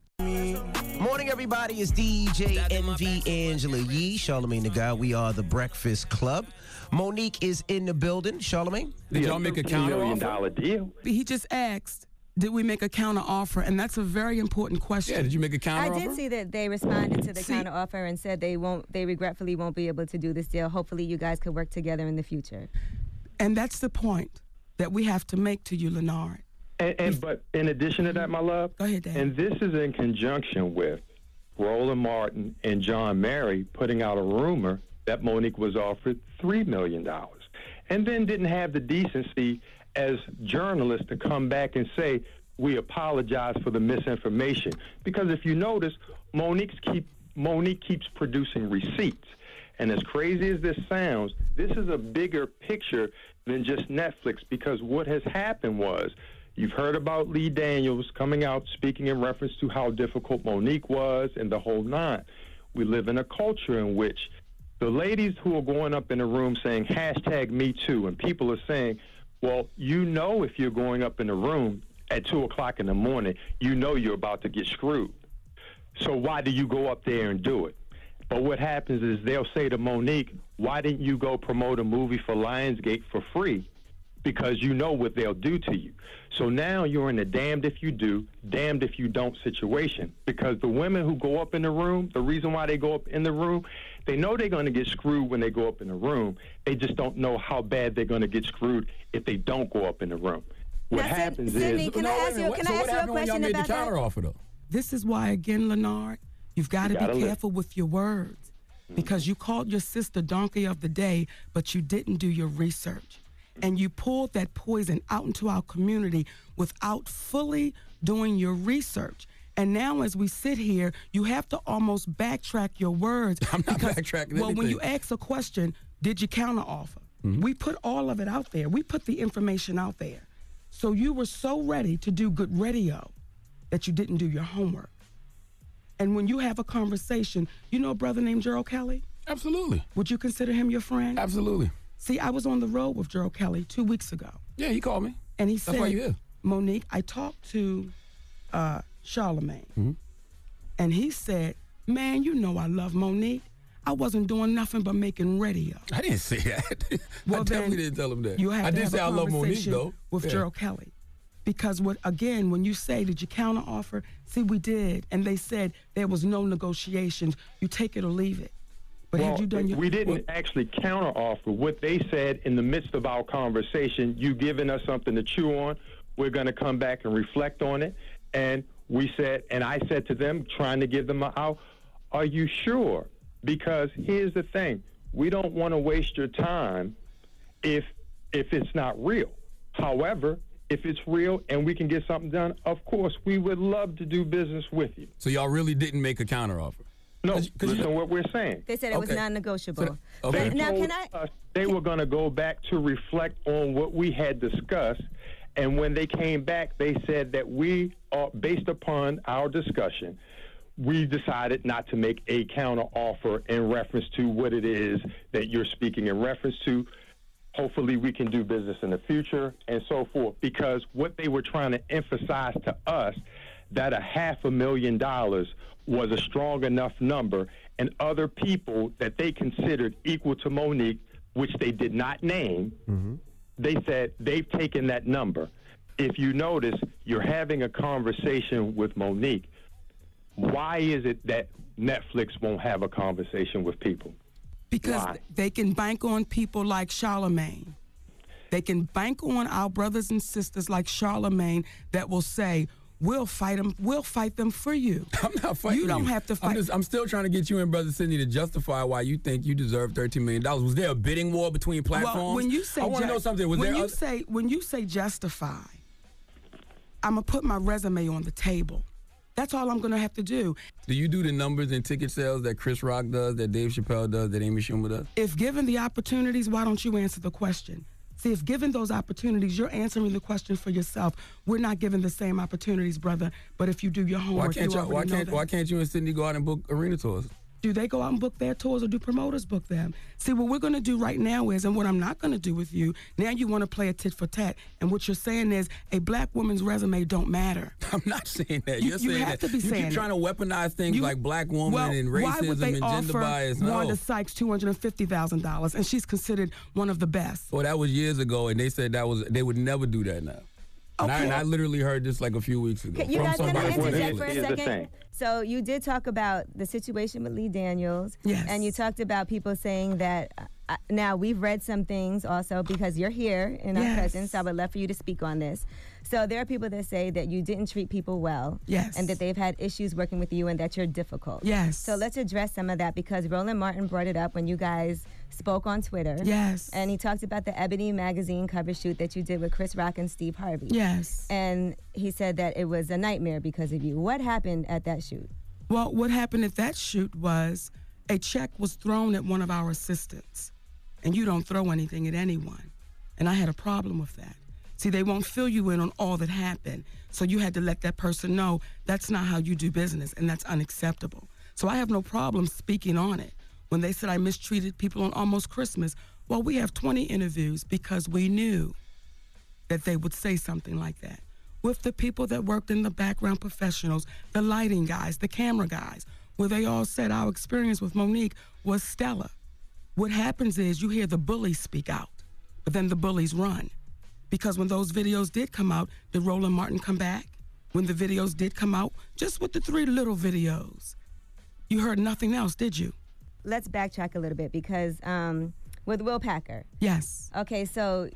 Morning, everybody. It's DJ Envy Angela Yee, Charlamagne the God. We are the Breakfast Club. Monique is in the building. Charlamagne, Did y'all make a counter million dollar deal? He just asked, did we make a counter offer? And that's a very important question. Yeah, did you make a counter offer? I did see that they responded to the counter offer and said they won't. They regretfully won't be able to do this deal. Hopefully, you guys could work together in the future. And that's the point that we have to make to you, Lenard. And, and but in addition to that, my love, Go ahead, and this is in conjunction with Roland Martin and Jawn Murray putting out a rumor that Monique was offered three million dollars, and then didn't have the decency as journalists to come back and say we apologize for the misinformation. Because if you notice, Monique's keep Monique keeps producing receipts. And as crazy as this sounds, this is a bigger picture than just Netflix because what has happened was you've heard about Lee Daniels coming out speaking in reference to how difficult Monique was and the whole nine. We live in a culture in which the ladies who are going up in a room saying hashtag me too, and people are saying, well, you know if you're going up in a room at 2 o'clock in the morning, you know you're about to get screwed. So why do you go up there and do it? But what happens is they'll say to Monique, why didn't you go promote a movie for Lionsgate for free? Because you know what they'll do to you. So now you're in a damned if you do, damned if you don't situation. Because the women who go up in the room, the reason why they go up in the room, they know they're going to get screwed when they go up in the room. They just don't know how bad they're going to get screwed if they don't go up in the room. What Now, happens Sidney, is can I ask you- can I So what ask you a happened when y'all question made the about that? counter offer, though? This is why, again, Lenard, you've got to You gotta be live. careful with your words mm. because you called your sister donkey of the day, but you didn't do your research. And you pulled that poison out into our community without fully doing your research. And now, as we sit here, you have to almost backtrack your words. I'm not backtracking Well, when you anything. ask a question, did you counter offer? Mm-hmm. We put all of it out there. We put the information out there. So you were so ready to do good radio that you didn't do your homework. And when you have a conversation, you know a brother named Gerald Kelly? Absolutely. Would you consider him your friend? Absolutely. See, I was on the road with Gerald Kelly two weeks ago. Yeah, he called me. And he That's said, why you're here. Monique, I talked to uh, Charlamagne, Mm-hmm. and he said, Man, you know I love Monique. I wasn't doing nothing but making radio. I didn't say that. Well, I definitely didn't tell him that. You have I to did have say a I love Monique, though. with Yeah. Gerald Kelly. Because what again, when you say did you counter offer? See, we did, and they said there was no negotiations. You take it or leave it. But well, have you done your? we didn't actually counteroffer. What they said in the midst of our conversation, you giving us something to chew on. We're going to come back and reflect on it. And we said, and I said to them, trying to give them a out, are you sure? Because here's the thing: we don't want to waste your time if if it's not real. However, if it's real and we can get something done, of course, we would love to do business with you. So y'all really didn't make a counter offer? No, listen to what we're saying. They said it was non-negotiable. They now, told can I? us they were going to go back to reflect on what we had discussed, and when they came back, they said that we, are, based upon our discussion, we decided not to make a counter offer in reference to what it is that you're speaking in reference to. Hopefully, we can do business in the future and so forth. Because what they were trying to emphasize to us that a half a million dollars was a strong enough number, and other people that they considered equal to Monique, which they did not name, mm-hmm. they said they've taken that number. If you notice, you're having a conversation with Monique. Why is it that Netflix won't have a conversation with people? because Why? they can bank on people like Charlemagne. They can bank on our brothers and sisters like Charlemagne that will say, "We'll fight them. We'll fight them for you." I'm not fighting You You don't have to I'm, fight. just, I'm still trying to get you and Brother Sidney to justify why you think you deserve $13 million. Was there a bidding war between platforms? Well, when you say I want to ju- know something. Was when you other- say when you say justify, I'm gonna put my resume on the table. That's all I'm gonna have to do. Do you do the numbers and ticket sales that Chris Rock does, that Dave Chappelle does, that Amy Schumer does? If given the opportunities, why don't you answer the question? See, if given those opportunities, you're answering the question for yourself. We're not given the same opportunities, brother. But if you do your Why homework, can't you why know can't that. why can't you and Sidney go out and book arena tours? Do they go out and book their tours or do promoters book them? See, what we're going to do right now is, and what I'm not going to do with you, now you want to play a tit for tat. And what you're saying is a black woman's resume don't matter. I'm not saying that. You- You're you saying have that. to be you saying keep it. trying to weaponize things You- like black woman well, and why would racism they and gender offer bias. No. Wanda Sykes two hundred and fifty thousand dollars, and she's considered one of the best. Well, that was years ago, and they said that was they would never do that now. And, I, and I literally heard this like a few weeks ago. You from guys gonna somebody from interject Netflix. for a second? So you did talk about the situation with Lee Daniels. Yes. And you talked about people saying that. Uh, now we've read some things also because you're here in our Yes. presence. I would love for you to speak on this. So there are people that say that you didn't treat people well. Yes. And that they've had issues working with you and that you're difficult. Yes. So let's address some of that because Roland Martin brought it up when you guys spoke on Twitter. Yes. And he talked about the Ebony magazine cover shoot that you did with Chris Rock and Steve Harvey. Yes. And he said that it was a nightmare because of you. What happened at that shoot? Well, what happened at that shoot was a check was thrown at one of our assistants, and you don't throw anything at anyone. And I had a problem with that. See, they won't fill you in on all that happened. So you had to let that person know that's not how you do business, and that's unacceptable. So I have no problem speaking on it. When they said I mistreated people on Almost Christmas, well, we have 20 interviews because we knew that they would say something like that. With the people that worked in the background professionals, the lighting guys, the camera guys, where they all said our experience with Monique was stellar. What happens is you hear the bullies speak out, but then the bullies run. Because when those videos did come out, did Roland Martin come back? When the videos did come out, just with the three little videos, you heard nothing else, did you? Let's backtrack a little bit because um, with Will Packer. Yes. Okay, so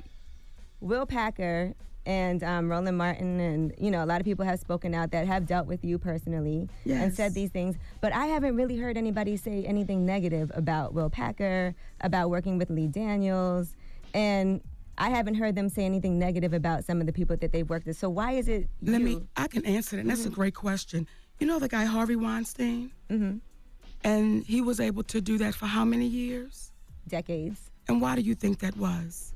Will Packer and um, Roland Martin, and you know, a lot of people have spoken out that have dealt with you personally and said these things. But I haven't really heard anybody say anything negative about Will Packer, about working with Lee Daniels, and I haven't heard them say anything negative about some of the people that they've worked with. So why is it Let me, I can answer that. and That's a great question. You know the guy Harvey Weinstein? Mm-hmm. And he was able to do that for how many years? Decades. And why do you think that was?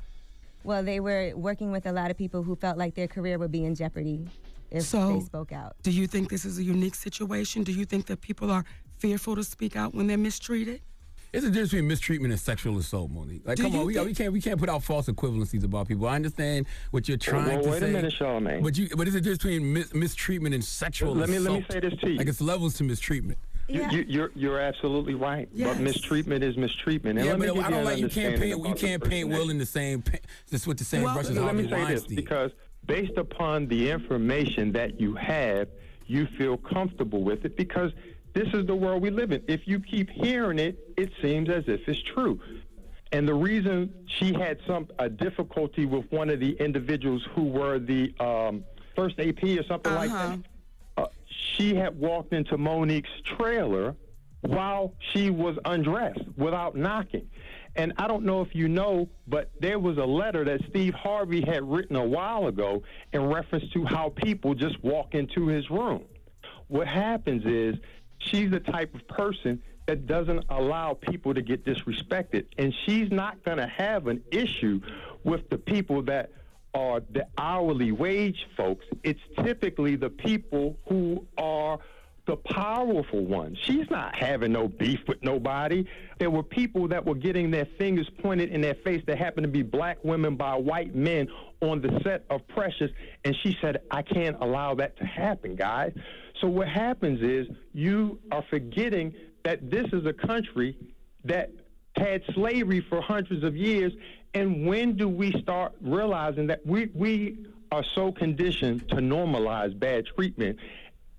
Well, they were working with a lot of people who felt like their career would be in jeopardy if So- they spoke out. Do you think this is a unique situation? Do you think that people are fearful to speak out when they're mistreated? It's a difference between mistreatment and sexual assault, Monique. Like, Do come on, we, think- we can't we can't put out false equivalencies about people. I understand what you're trying well, to wait a minute, Charlamagne. But you, but it's a difference between mis- mistreatment and sexual Let me- assault. let me say this to you. Like it's levels to mistreatment. You, you, you're you're absolutely right. Yes. But mistreatment is mistreatment. And yeah, let me but give I don't an like you can't paint you can't paint that- Will in the same just with the same brush as let Harvey me say this because based upon the information that you have, you feel comfortable with it because this is the world we live in. If you keep hearing it, it seems as if it's true. And the reason she had some a difficulty with one of the individuals who were the um, first AP or something like that, uh, she had walked into Monique's trailer while she was undressed without knocking. And I don't know if you know, but there was a letter that Steve Harvey had written a while ago in reference to how people just walk into his room. What happens is she's the type of person that doesn't allow people to get disrespected. And she's not going to have an issue with the people that are the hourly wage folks. It's typically the people who are the powerful ones. She's not having no beef with nobody. There were people that were getting their fingers pointed in their face that happened to be black women by white men on the set of Precious, and she said, I can't allow that to happen, guys. So what happens is you are forgetting that this is a country that had slavery for hundreds of years, and when do we start realizing that we, we are so conditioned to normalize bad treatment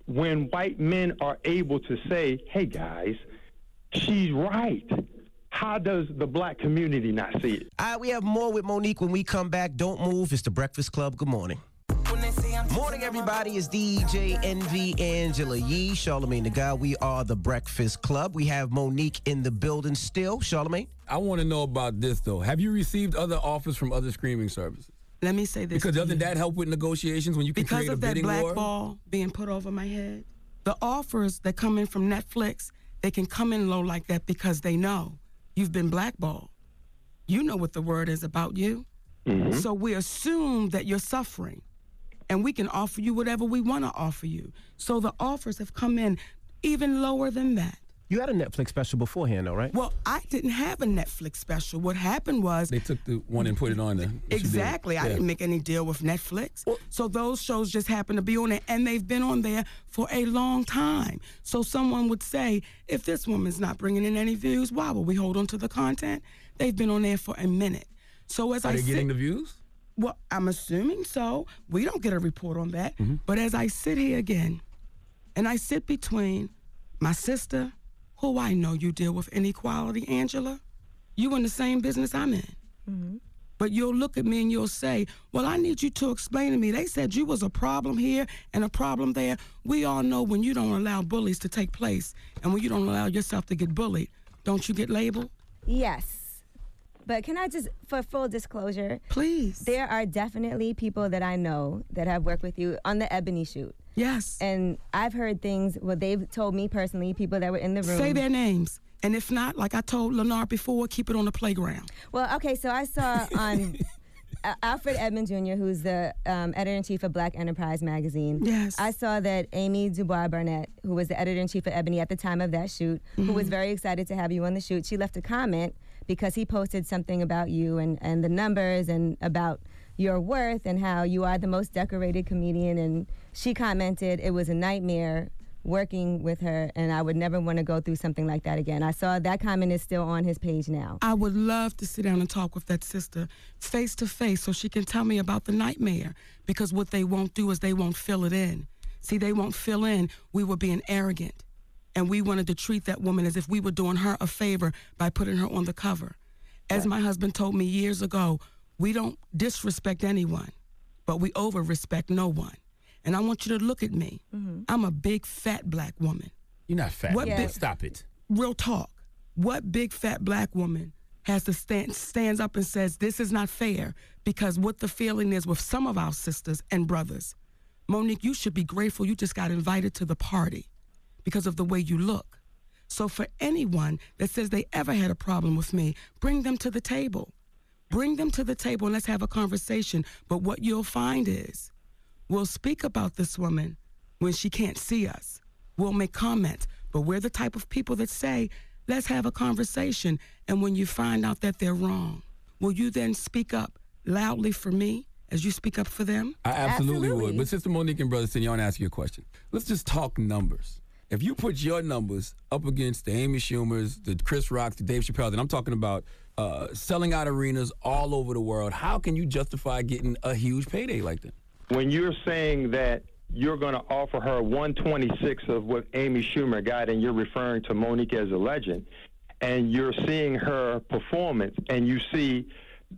when white men are able to say, hey guys, she's right. How does the black community not see it? All right, we have more with Monique when we come back. Don't move. It's the Breakfast Club. Good morning. Morning, everybody. It's DJ Envy Angela Yee, Charlamagne the God. We are the Breakfast Club. We have Monique in the building still. Charlamagne? I want to know about this though. Have you received other offers from other streaming services? Let me say this. Because to doesn't you. that help with negotiations when you can because create a of that bidding black war? ball being put over my head. The offers that come in from Netflix, they can come in low like that because they know you've been blackballed. You know what the word is about you. Mm-hmm. So we assume that you're suffering, and we can offer you whatever we want to offer you. So the offers have come in even lower than that. You had a Netflix special beforehand, though, right? Well, I didn't have a Netflix special. What happened was They took the one and put it on there. What you did. Exactly. I Yeah. didn't make any deal with Netflix. so those shows just happened to be on there and they've been on there for a long time. So someone would say, if this woman's not bringing in any views, why would we hold on to the content? They've been on there for a minute. So as Are I they sit- getting the views? Well, I'm assuming so. We don't get a report on that. Mm-hmm. But as I sit here again, and I sit between my sister, who I know you deal with inequality, Angela, you in the same business I'm in. But you'll look at me and you'll say, Well, I need you to explain to me. They said you was a problem here and a problem there. We all know when you don't allow bullies to take place and when you don't allow yourself to get bullied, don't you get labeled? Yes. But can I just, for full disclosure, please, there are definitely people that I know that have worked with you on the Ebony shoot. Yes. And I've heard things. Well, they've told me personally, people that were in the room. Say their names. And if not, like I told Lenard before, keep it on the playground. Well, okay, so I saw on uh, Alfred Edmond Jr., who's the um, editor in chief of Black Enterprise magazine. Yes. I saw that Amy Dubois Barnett, who was the editor in chief of Ebony at the time of that shoot, who was Mhm. very excited to have you on the shoot, she left a comment because he posted something about you and, and the numbers and about your worth and how you are the most decorated comedian. And she commented it was a nightmare working with her and I would never want to go through something like that again. I saw that comment is still on his page now. I would love to sit down and talk with that sister face to face so she can tell me about the nightmare. Because what they won't do is they won't fill it in. See, they won't fill in. We were being arrogant. And we wanted to treat that woman as if we were doing her a favor by putting her on the cover. As my husband told me years ago, we don't disrespect anyone, but we over respect no one. And I want you to look at me. Mm-hmm. I'm a big fat black woman. You're not fat. What Yeah. big- Stop it. real talk. What big fat black woman has to stand stands up and says this is not fair because what the feeling is with some of our sisters and brothers. Monique, you should be grateful you just got invited to the party because of the way you look. So for anyone that says they ever had a problem with me, bring them to the table. Bring them to the table and let's have a conversation. But what you'll find is we'll speak about this woman when she can't see us. We'll make comments, but we're the type of people that say, let's have a conversation. And when you find out that they're wrong, will you then speak up loudly for me as you speak up for them? I absolutely, would. But Sister Monique and Brother Sidney, I want to ask you a question. Let's just talk numbers. If you put your numbers up against the Amy Schumers, the Chris Rocks, the Dave Chappelle, and I'm talking about uh, selling out arenas all over the world, how can you justify getting a huge payday like that? when you're saying that you're going to offer her 126 of what Amy Schumer got, and you're referring to Monique as a legend, and you're seeing her performance, and you see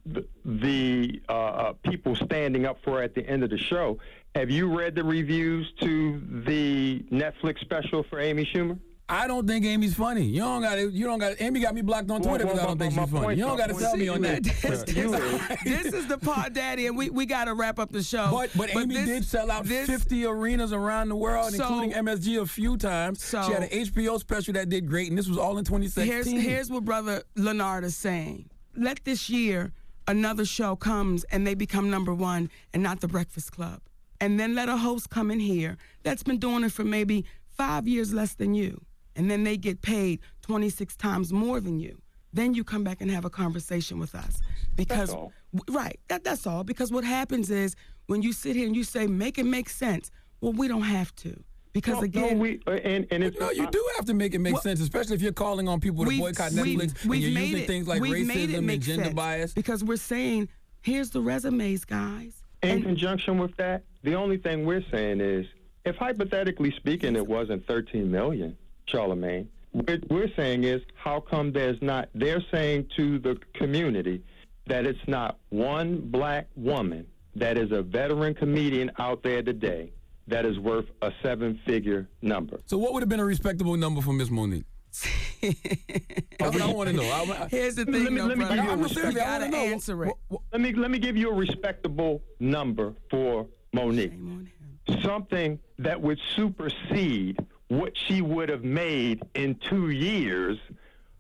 the, the uh, uh, people standing up for at the end of the show. Have you read the reviews to the Netflix special for Amy Schumer? I don't think Amy's funny. You don't got You don't got. Amy got me blocked on Well, Twitter well, because I don't my- think she's funny. point- You don't got to sell me on that. This, this- this is the part, Daddy, and we, we got to wrap up the show. But but Amy this- did sell out this- 50 arenas around the world, So- including MSG a few times. So- she had an HBO special that did great, and this was all in 2016. Here's, here's what Brother Lenard is saying. Let this year another show comes and they become number one and not the Breakfast Club. And then let a host come in here that's been doing it for maybe five years less than you, and then they get paid 26 times more than you, then you come back and have a conversation with us. Because, right, that, that's all. Because what happens is when you sit here and you say, make it make sense, well, we don't have to. Because No, again, no, we uh, and and it's No, you do have to make it make Well- sense, especially if you're calling on people to boycott Netflix and we've you're made using it- things like we've made it racism and gender bias. Because we're saying, here's the resumes, guys. In conjunction with that, the only thing we're saying is, if hypothetically speaking, it wasn't 13 million, Charlamagne, what we're saying is, how come there's not? They're saying to the community that it's not one black woman that is a veteran comedian out there today that is worth a seven-figure number. So what would have been a respectable number for Miss Monique? That's what I want to know. I- I- Here's the Let thing, me- though, let me brother. give you a I'm respect- you gotta I wanna know. answer it. Let me let me give you a respectable number for Monique. Something that would supersede what she would have made in two years,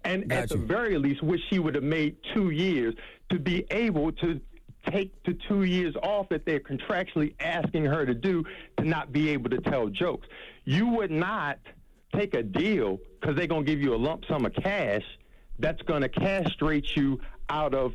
and at the very least, what she would have made two years to be able to take the two years off that they're contractually asking her to do to not be able to tell jokes. You would not take a deal because they're going to give you a lump sum of cash that's going to castrate you out of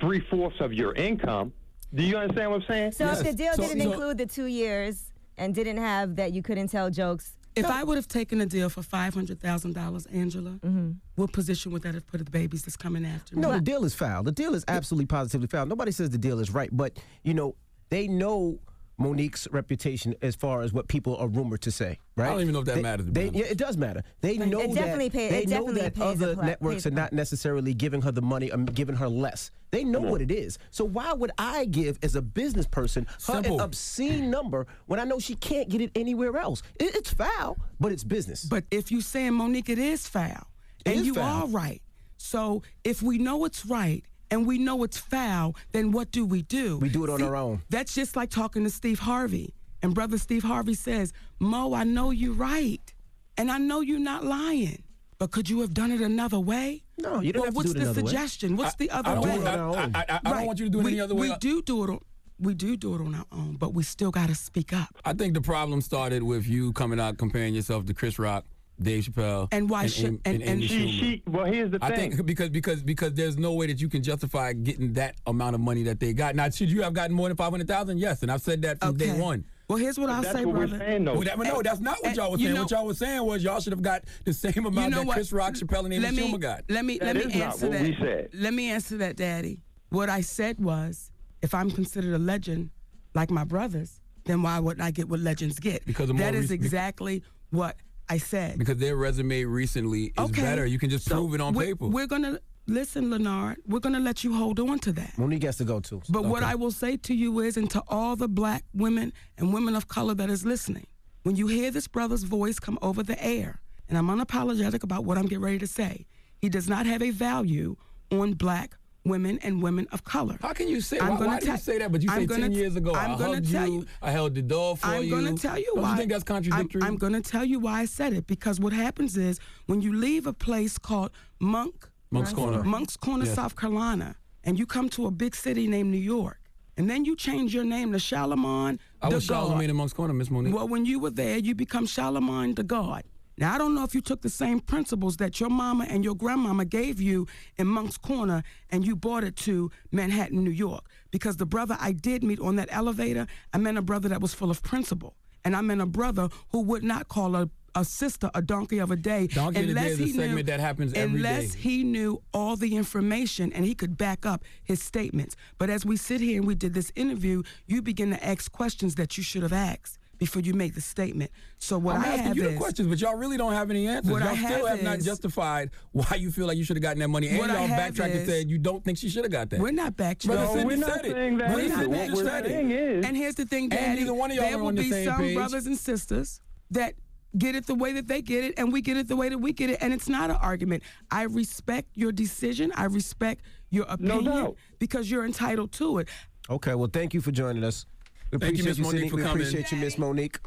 three fourths of your income. Do you understand what I'm saying? So if the deal didn't include the two years and didn't have that you couldn't tell jokes, If I would have taken a deal for five hundred thousand dollars, Angela, mm-hmm. what position would that have put the babies that's coming after me? No, the deal is foul. The deal is absolutely positively foul. Nobody says the deal is right, but you know they know Monique's reputation as far as what people are rumored to say. Right? I don't even know if that They- matters, They, yeah, it does matter. They Right. know It definitely that pay- they it know definitely that pays other the networks are not necessarily giving her the money, um, giving her less. They know what it is. So why would I give, as a business person, her an obscene number when I know she can't get it anywhere else? It, it's foul, but it's business. But if you saying Monique, it is foul, It and is you foul. are right. So if we know it's right and we know it's foul, then what do we do? We do it on our own. That's just like talking to Steve Harvey, and brother Steve Harvey says, "Mo, I know you're right, and I know you're not lying." But could you have done it another way? No, you don't well, have to what's do it the another way. suggestion? What's the other I don't way? want- I- I- I- I- I don't want you to do it we, any other way. We do do it. On, we do do it on our own, but we still got to speak up. I think the problem started with you coming out comparing yourself to Chris Rock, Dave Chappelle, And why and, should- Amy- and- Amy and- She, Schumer. she, well, here's the I thing. I think because because because there's no way that you can justify getting that amount of money that they got. Now, should you have gotten more than five hundred thousand? Yes, and I've said that from day Okay. one. Well, here's what I'll that's say, what we're brother. saying, though. Well, that, no, that's not what and y'all was you saying. know- what y'all was saying was y'all should have got the same amount you know that what? Chris Rock, Chappelle, and Amy let me, Schumer got. Let me That let me is not answer what that. we said. Let me answer that, Daddy. What I said was, if I'm considered a legend like my brothers, then why wouldn't I get what legends get? Because of that more is rec- exactly what I said. Because their resume recently is okay, better. You can just so prove it on we're, paper. We're gonna listen, Lenard. We're gonna let you hold on to that. Monique has to go too. But what I will say to you is, and to all the black women and women of color that is listening, when you hear this brother's voice come over the air, and I'm unapologetic about what I'm getting ready to say, he does not have a value on black women and women of color. How can you say? I'm why gonna why do you tell- say that? But you I'm say gonna ten years ago, I'm I gonna hugged tell you, you- I held the door for I'm you. going to tell you Don't why. you think that's contradictory? I'm, I'm going to tell you why I said it because what happens is when you leave a place called Monk Moncks Corner. Moncks Corner, Yes. South Carolina, and you come to a big city named New York, and then you change your name to Shalimon I was. Charlamagne in Moncks Corner, Miss Monique. Well, when you were there, you become Charlamagne the God. Now, I don't know if you took the same principles that your mama and your grandmama gave you in Moncks Corner and you brought it to Manhattan, New York. Because the brother I did meet on that elevator, I met a brother that was full of principle. And I met a brother who would not call a, a sister a donkey of a day Donkey of the Day unless is a segment knew, that happens every unless day. he knew all the information and he could back up his statements. But as we sit here and we did this interview, you begin to ask questions that you should have asked before you make the statement. So what I'm I asking have you the is, questions, but y'all really don't have any answers. What I y'all still have have not is- justified why you feel like you should have gotten that money, and What y'all have backtracked and said you don't think she should have got that. We're not backtracking. No, Sidney we're not said it. saying that Brother either. Sidney What we're said it. saying is- And here's the thing, And Daddy. neither one of y'all there are will on the be same some page. brothers and sisters that get it the way that they get it, and we get it the way that we get it, and it's not an argument. I respect your decision. I respect your opinion doubt. because you're entitled to it. Okay, well, thank you for joining us. We Thank you, Miss Monique, Sidney. for we coming. appreciate you, Miss Monique.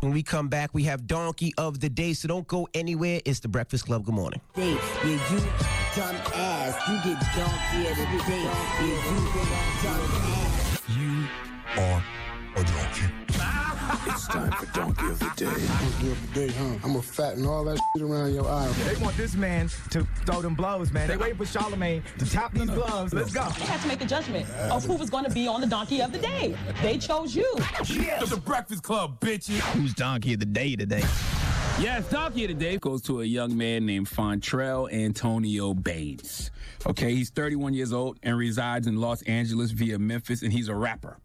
When we come back, we have Donkey of the Day, so don't go anywhere. It's the Breakfast Club. Good morning. day. Yeah, you dumb ass. You get donkey of the day. Yeah, you dumb ass. You are a donkey. It's time for Donkey of the Day. Donkey of the day, huh? I'm gonna fatten all that shit around your eye. They want this man to throw them blows, man. They waiting for Charlamagne to top these gloves. Let's go. They had to make a judgment of who was going to be on the donkey of the day. They chose you. It's the Breakfast Club, bitches. Who's donkey of the day today? Yes, donkey of the day goes to a young man named Fontrell Antonio Baines. Okay, he's 31 years old and resides in Los Angeles via Memphis, and he's a rapper.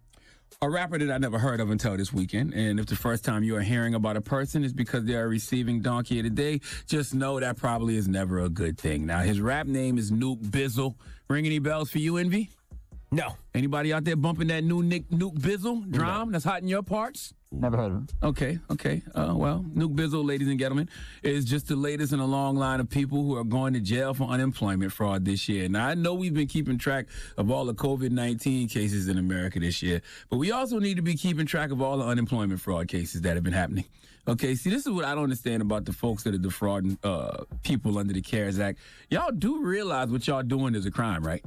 A rapper that I never heard of until this weekend. And if the first time you are hearing about a person is because they are receiving Donkey of the Day, just know that probably is never a good thing. Now, his rap name is Nuke Bizzle. Ring any bells for you, Envy? No. Anybody out there bumping that new Nick Nuke Bizzle drum that's hot in your parts? Never heard of him. Okay, okay. Uh, well, Nuke Bizzle, ladies and gentlemen, is just the latest in a long line of people who are going to jail for unemployment fraud this year. Now, I know we've been keeping track of all the COVID 19 cases in America this year, but we also need to be keeping track of all the unemployment fraud cases that have been happening. Okay, see, this is what I don't understand about the folks that are defrauding uh, people under the CARES Act. Y'all do realize what y'all doing is a crime, right?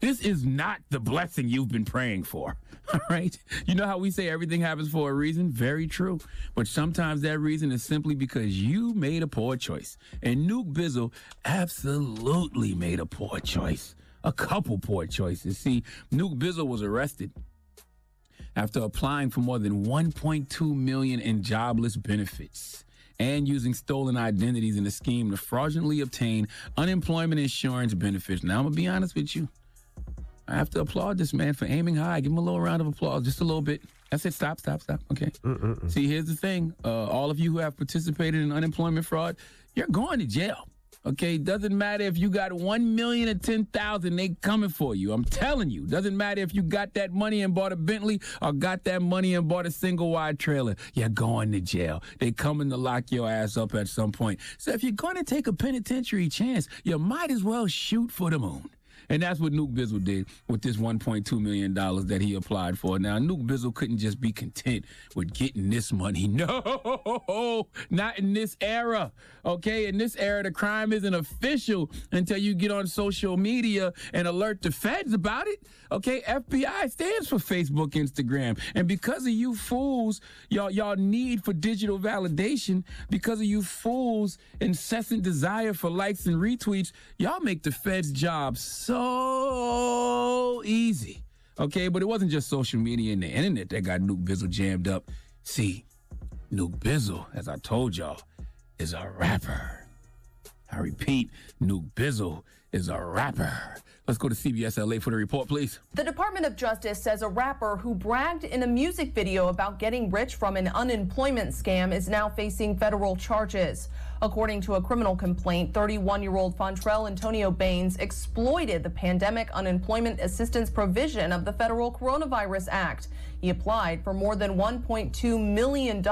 This is not the blessing you've been praying for. All right. You know how we say everything happens for a reason? Very true. But sometimes that reason is simply because you made a poor choice. And Nuke Bizzle absolutely made a poor choice. A couple poor choices. See, Nuke Bizzle was arrested after applying for more than 1.2 million in jobless benefits and using stolen identities in a scheme to fraudulently obtain unemployment insurance benefits. Now, I'm to be honest with you. I have to applaud this man for aiming high. Give him a little round of applause, just a little bit. That's it. Stop, stop, stop. Okay. See, here's the thing. Uh, all of you who have participated in unemployment fraud, you're going to jail. Okay, doesn't matter if you got one million or ten thousand, they coming for you. I'm telling you. Doesn't matter if you got that money and bought a Bentley or got that money and bought a single wide trailer. You're going to jail. They coming to lock your ass up at some point. So if you're going to take a penitentiary chance, you might as well shoot for the moon. And that's what Nuke Bizzle did with this $1.2 million that he applied for. Now, Nuke Bizzle couldn't just be content with getting this money. No, not in this era. Okay, in this era, the crime isn't official until you get on social media and alert the feds about it. Okay, FBI stands for Facebook, Instagram. And because of you fools, y'all, y'all need for digital validation, because of you fools' incessant desire for likes and retweets, y'all make the feds' job so easy. Okay, but it wasn't just social media and the internet that got Nuke Bizzle jammed up. See, Nuke Bizzle, as I told y'all, is a rapper. I repeat, Nuke Bizzle is a rapper. Let's go to CBS LA for the report, please. The Department of Justice says a rapper who bragged in a music video about getting rich from an unemployment scam is now facing federal charges. According to a criminal complaint, 31 year old Fontrell Antonio Baines exploited the pandemic unemployment assistance provision of the Federal Coronavirus Act. He applied for more than $1.2 million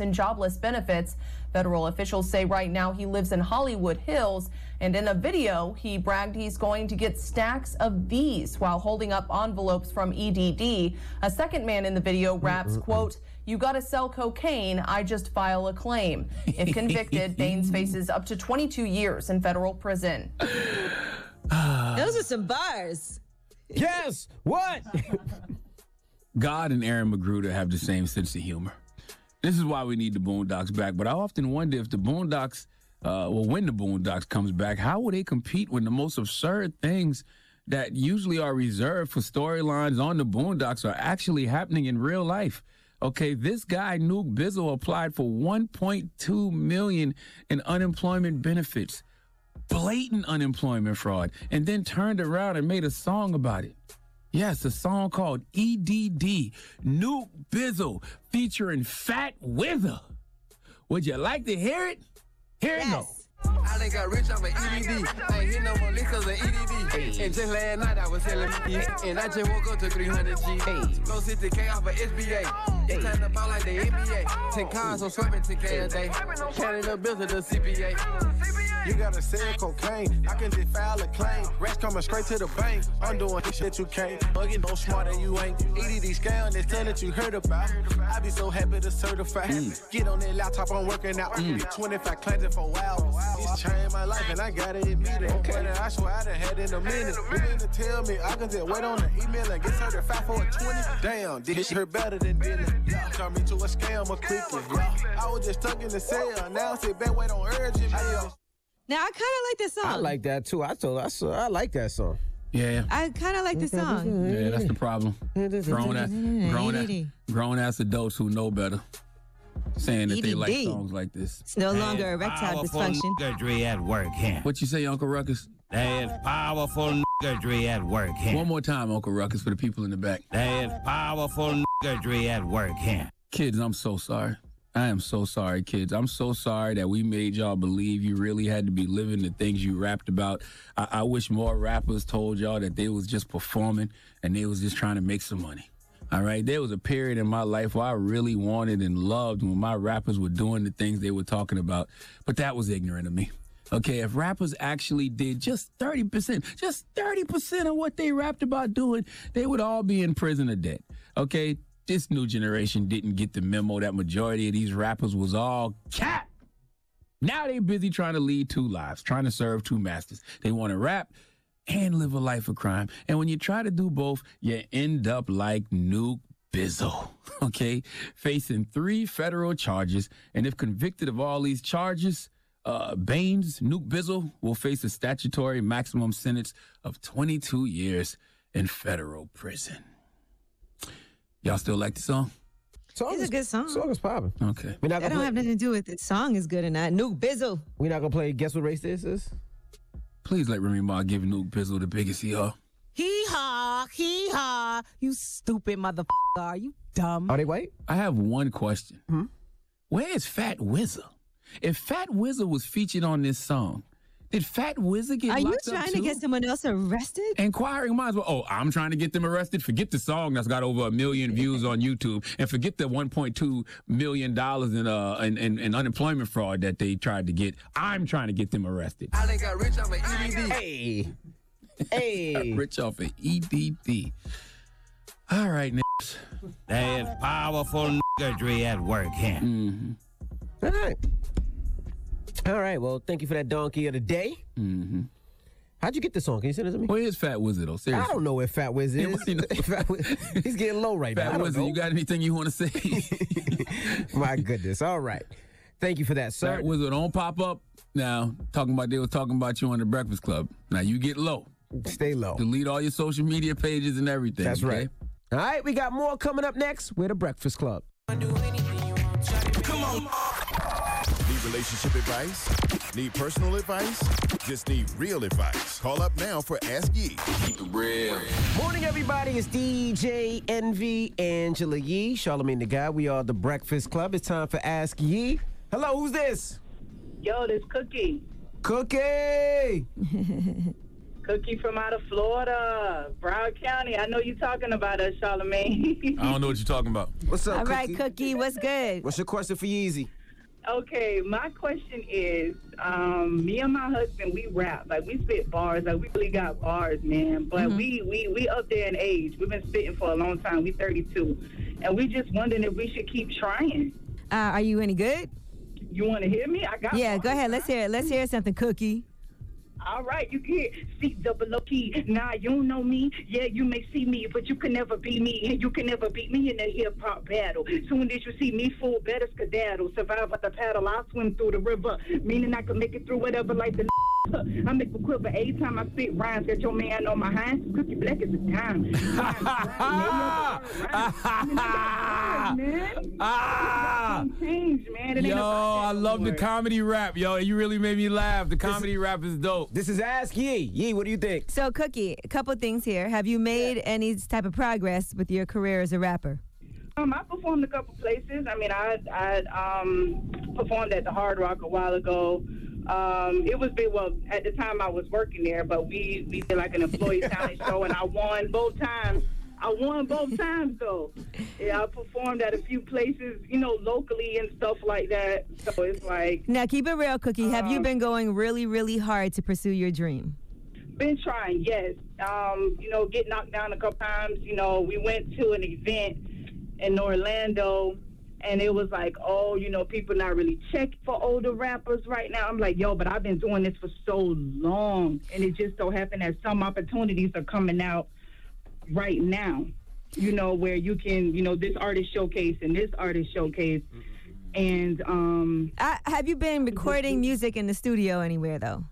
in jobless benefits. Federal officials say right now he lives in Hollywood Hills. And in a video, he bragged he's going to get stacks of these while holding up envelopes from EDD. A second man in the video raps, quote, you gotta sell cocaine, I just file a claim. If convicted, Baines faces up to 22 years in federal prison. Those are some bars. Yes. What? God and Aaron McGruder have the same sense of humor. This is why we need the Boondocks back. But I often wonder if the Boondocks, uh, well, when the Boondocks comes back, how will they compete when the most absurd things that usually are reserved for storylines on the Boondocks are actually happening in real life? Okay, this guy Nuke Bizzle applied for 1.2 million in unemployment benefits, blatant unemployment fraud, and then turned around and made a song about it. Yes, a song called EDD, Nuke Bizzle, featuring Fat Wither. Would you like to hear it? Here it goes. I done got rich off of EDD. I ain't hit no more licks cause of EDD. And just last night I was selling me. And I just woke up to 300 G. Go 60K off of SBA. It's time to ball like the NBA. 10 cars, so swimming 10K a day. Counting the bills of the CPA. You gotta sell cocaine. I can just file a claim. Rats coming straight to the bank. I'm doing this shit you can't. Bugging no smarter you ain't. EDD scale this thing that you heard about. I be so happy to certify. Mm. Get on that laptop, I'm working out. Mm. 25 cleansing for hours. It's changed my life and I gotta admit it. Okay. I swear I done had in a minute. Willing to tell me I can just wait on the email and get certified for a 20. Damn, did this hurt better than did it? Turn me to a scammer quickly. I was just stuck in the cell. Now sit back, wait on urgent. mail. Now I kind of like this song. I like that too. I told I saw I like that song. Yeah. I kind of like the mm-hmm. song. Yeah, that's the problem. Grown ass, grown ass, grown ass adults who know better, saying that they like songs like this. It's no longer erectile dysfunction. Niggery at work here. What you say, Uncle Ruckus? There's powerful niggery at work here. One more time, Uncle Ruckus, for the people in the back. There's powerful niggery at work here. Kids, I'm so sorry. I am so sorry, kids. I'm so sorry that we made y'all believe you really had to be living the things you rapped about. I, I wish more rappers told y'all that they was just performing and they was just trying to make some money. All right. There was a period in my life where I really wanted and loved when my rappers were doing the things they were talking about, but that was ignorant of me. Okay, if rappers actually did just 30%, just 30% of what they rapped about doing, they would all be in prison or dead. Okay, this new generation didn't get the memo that majority of these rappers was all cat. Now they busy trying to lead two lives, trying to serve two masters. They want to rap and live a life of crime. And when you try to do both, you end up like Nuke Bizzle, okay? Facing three federal charges. And if convicted of all these charges, uh, Baines, Nuke Bizzle, will face a statutory maximum sentence of 22 years in federal prison. Y'all still like the song? Song It's a good song. Song is popping. Okay. We're not That gonna don't play, have nothing to do with the song is good or not. Nuke Bizzle. we're not gonna play guess what race this is? Please let Remy Ma give Nuke Bizzle the biggest y'all. Hee haw, hee haw. You stupid motherfucker. Are you dumb? Are they white? I have one question. Hmm? Where is Fat Wizard? If Fat Wizard was featured on this song, did Fat Wizard get Are you locked up trying to get someone else arrested? Inquiring minds. Well, oh, I'm trying to get them arrested. Forget the song that's got over a million views on YouTube, and forget the 1.2 million dollars in uh in, in, in unemployment fraud that they tried to get. I'm trying to get them arrested. I done got rich off of EDD. Hey. Hey. Rich off of EDD. All right, niggas. There's powerful niggery at work here. Mm-hmm. All right. All right. Well, thank you for that donkey of the day. Mm-hmm. How'd you get this song? Can you send it to me? Where is Fat Wizard though? Seriously. I don't know where Fat Wizard is. what you know? Fat Wiz- he's getting low right now. Fat Wizard, know. you got anything you want to say? My goodness. All right. Thank you for that, sir. Fat Wizard don't pop up now. Talking about they were talking about you on the Breakfast Club. Now you get low. Stay low. Delete all your social media pages and everything. That's okay? right. All right, we got more coming up next. We're the Breakfast Club. Come on. Need relationship advice? Need personal advice? Just need real advice. Call up now for Ask Yee. Keep it real. Morning, everybody. It's DJ Envy, Angela Yee, Charlamagne the Guy. We are the Breakfast Club. It's time for Ask Yee. Hello, who's this? Yo, this Cookie. Cookie. Cookie from out of Florida, Broward County. I know you're talking about us, Charlamagne. I don't know what you're talking about. What's up, All right, Cookie? Cookie, what's good? What's your question for Yeezy? Okay, my question is, um, me and my husband, we rap. Like, we spit bars. Like, we really got bars, man. But Mm-hmm. we, we, we up there in age. We've been spitting for a long time. We 32. And we just wondering if we should keep trying. Uh, are you any good? You want to hear me? I got Yeah, go ahead. Let's hear it. Let's hear something, Cookie. All right, you get C double O key. Nah, you don't know me. Yeah, you may see me, but you can never be me, and you can never beat me in a hip hop battle. Soon as you see me, full better skedaddle. Survive with the paddle, I swim through the river, meaning I can make it through whatever like the. I make a quiver every time I spit rhymes. Got your man on my hands. Cookie black is a dime. Ah! Change, man. It ain't Yo, about that I love the no more. comedy rap. Yo, you really made me laugh. The comedy rap is dope. This is Ask Yee. Yee, what do you think? So, Cookie, a couple things here. Have you made any type of progress with your career as a rapper? Um, I performed a couple places. I mean, I I um performed at the Hard Rock a while ago. Um, it was big. Well, at the time I was working there, but we we did like an employee talent show, and I won both times. I won both times though. Yeah, I performed at a few places, you know, locally and stuff like that. So it's like Now, keep it real, Cookie. Have you Um, been going really, really hard to pursue your dream? been trying, yes. Um, you know, get knocked down a couple times. You know, we went to an event in Orlando and it was like, oh, you know, people not really checking for older rappers right now. I'm like, yo, but I've been doing this for so long and it just so happened that some opportunities are coming out right now. You know, where you can, you know, this artist showcase and this artist showcase. And um I, have you been recording music in the studio anywhere though?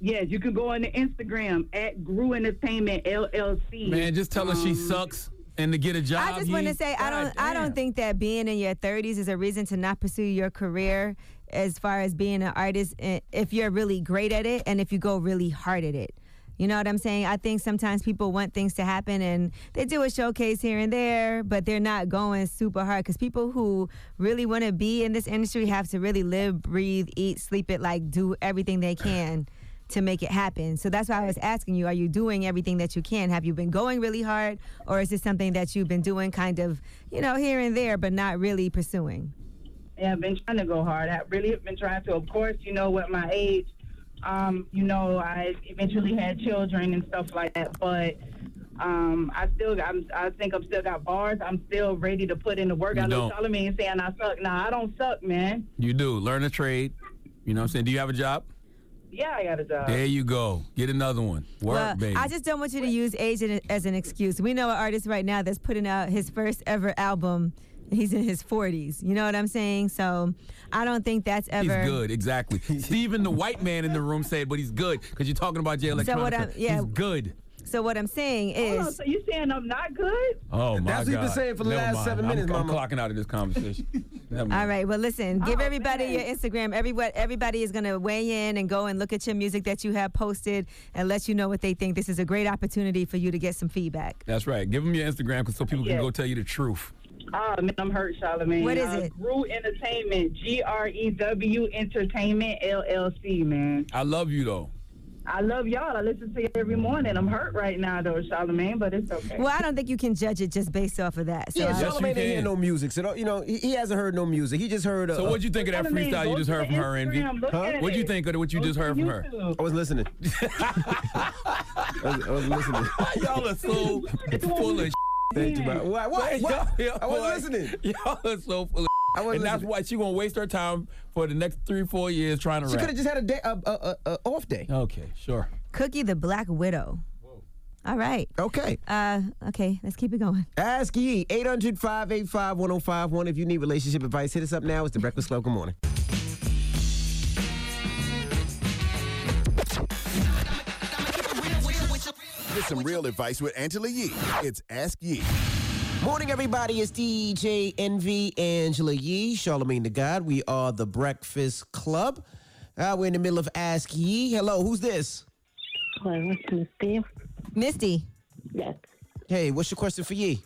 Yes, you can go on the Instagram at Grew Entertainment LLC. Man, just tell her she Um, sucks and to get a job. I just want to say I don't I don't think that being in your 30s is a reason to not pursue your career as far as being an artist eh, if you're really great at it and if you go really hard at it. You know what I'm saying? I think sometimes people want things to happen and they do a showcase here and there, but they're not going super hard because people who really want to be in this industry have to really live, breathe, eat, sleep it, like do everything they can to make it happen. So that's why I was asking you, are you doing everything that you can? Have you been going really hard or is this something that you've been doing kind of, you know, here and there but not really pursuing? Yeah, I've been trying to go hard. I really have been trying to. Of course, you know, with my age, um, you know, I eventually had children and stuff like that. But um, I still, I'm, I think I'm still got bars. I'm still ready to put in the work. You I know don't. Solomon saying I suck. Nah, I don't suck, man. You do. Learn a trade. You know what I'm saying? Do you have a job? Yeah, I got a job. There you go. Get another one. Work, well, baby. I just don't want you to use age as- as an excuse. We know an artist right now that's putting out his first ever album. He's in his 40s. You know what I'm saying? So I don't think that's ever. He's good, exactly. Steven, the white man in the room, said, but he's good because you're talking about Jay Electronica. So what I'm- yeah. He's good. So what I'm saying Hold on, is. so you saying I'm not good? Oh, my god. That's what you've been God. saying for the Never last mind. seven I'm- minutes, I'm, clocking out of this conversation. All right. Well, listen. Give Oh, everybody man. your Instagram. Everybody, everybody is going to weigh in and go and look at your music that you have posted and let you know what they think. This is a great opportunity for you to get some feedback. That's right. Give them your Instagram 'cause so people can go tell you the truth. Oh man, I'm hurt, Charlamagne. What is uh, it? Grew Entertainment, G R E W Entertainment LLC, man. I love you, though. I love y'all. I listen to you every morning. I'm hurt right now, though, Charlamagne, but it's okay. Well, I don't think you can judge it just based off of that. So Yeah, I- Yes, Charlamagne you didn't hear no music, so you know he, he hasn't heard no music. He just heard. Uh, So what'd you think of that Charlamagne, freestyle you just heard from her, Envy? Huh? What'd you think of what you Go just heard from her? I was listening. I, was, I was listening. Y'all are so full of Thank you, man. What? What? what? Y'all- I was boy, listening. Y'all are so full of I was And that's listening. why she gonna waste her time for the next three, four years trying to She could have just had a day, a, a, a, a off day. Okay, sure. Cookie the Black Widow. All right. Okay. Uh, okay, let's keep it going. Ask Yee, 800 585 1051. If you need relationship advice, hit us up now. It's the Breakfast Club. Good morning. Get some real advice with Angela Yee. It's Ask Yee. Morning, everybody. It's DJ Envy Angela Yee, Charlamagne the God. We are the Breakfast Club. Uh, we're in the middle of Ask Yee. Hello, who's this? Hello, it's Misty. Misty. Yes. Hey, what's your question for Yee?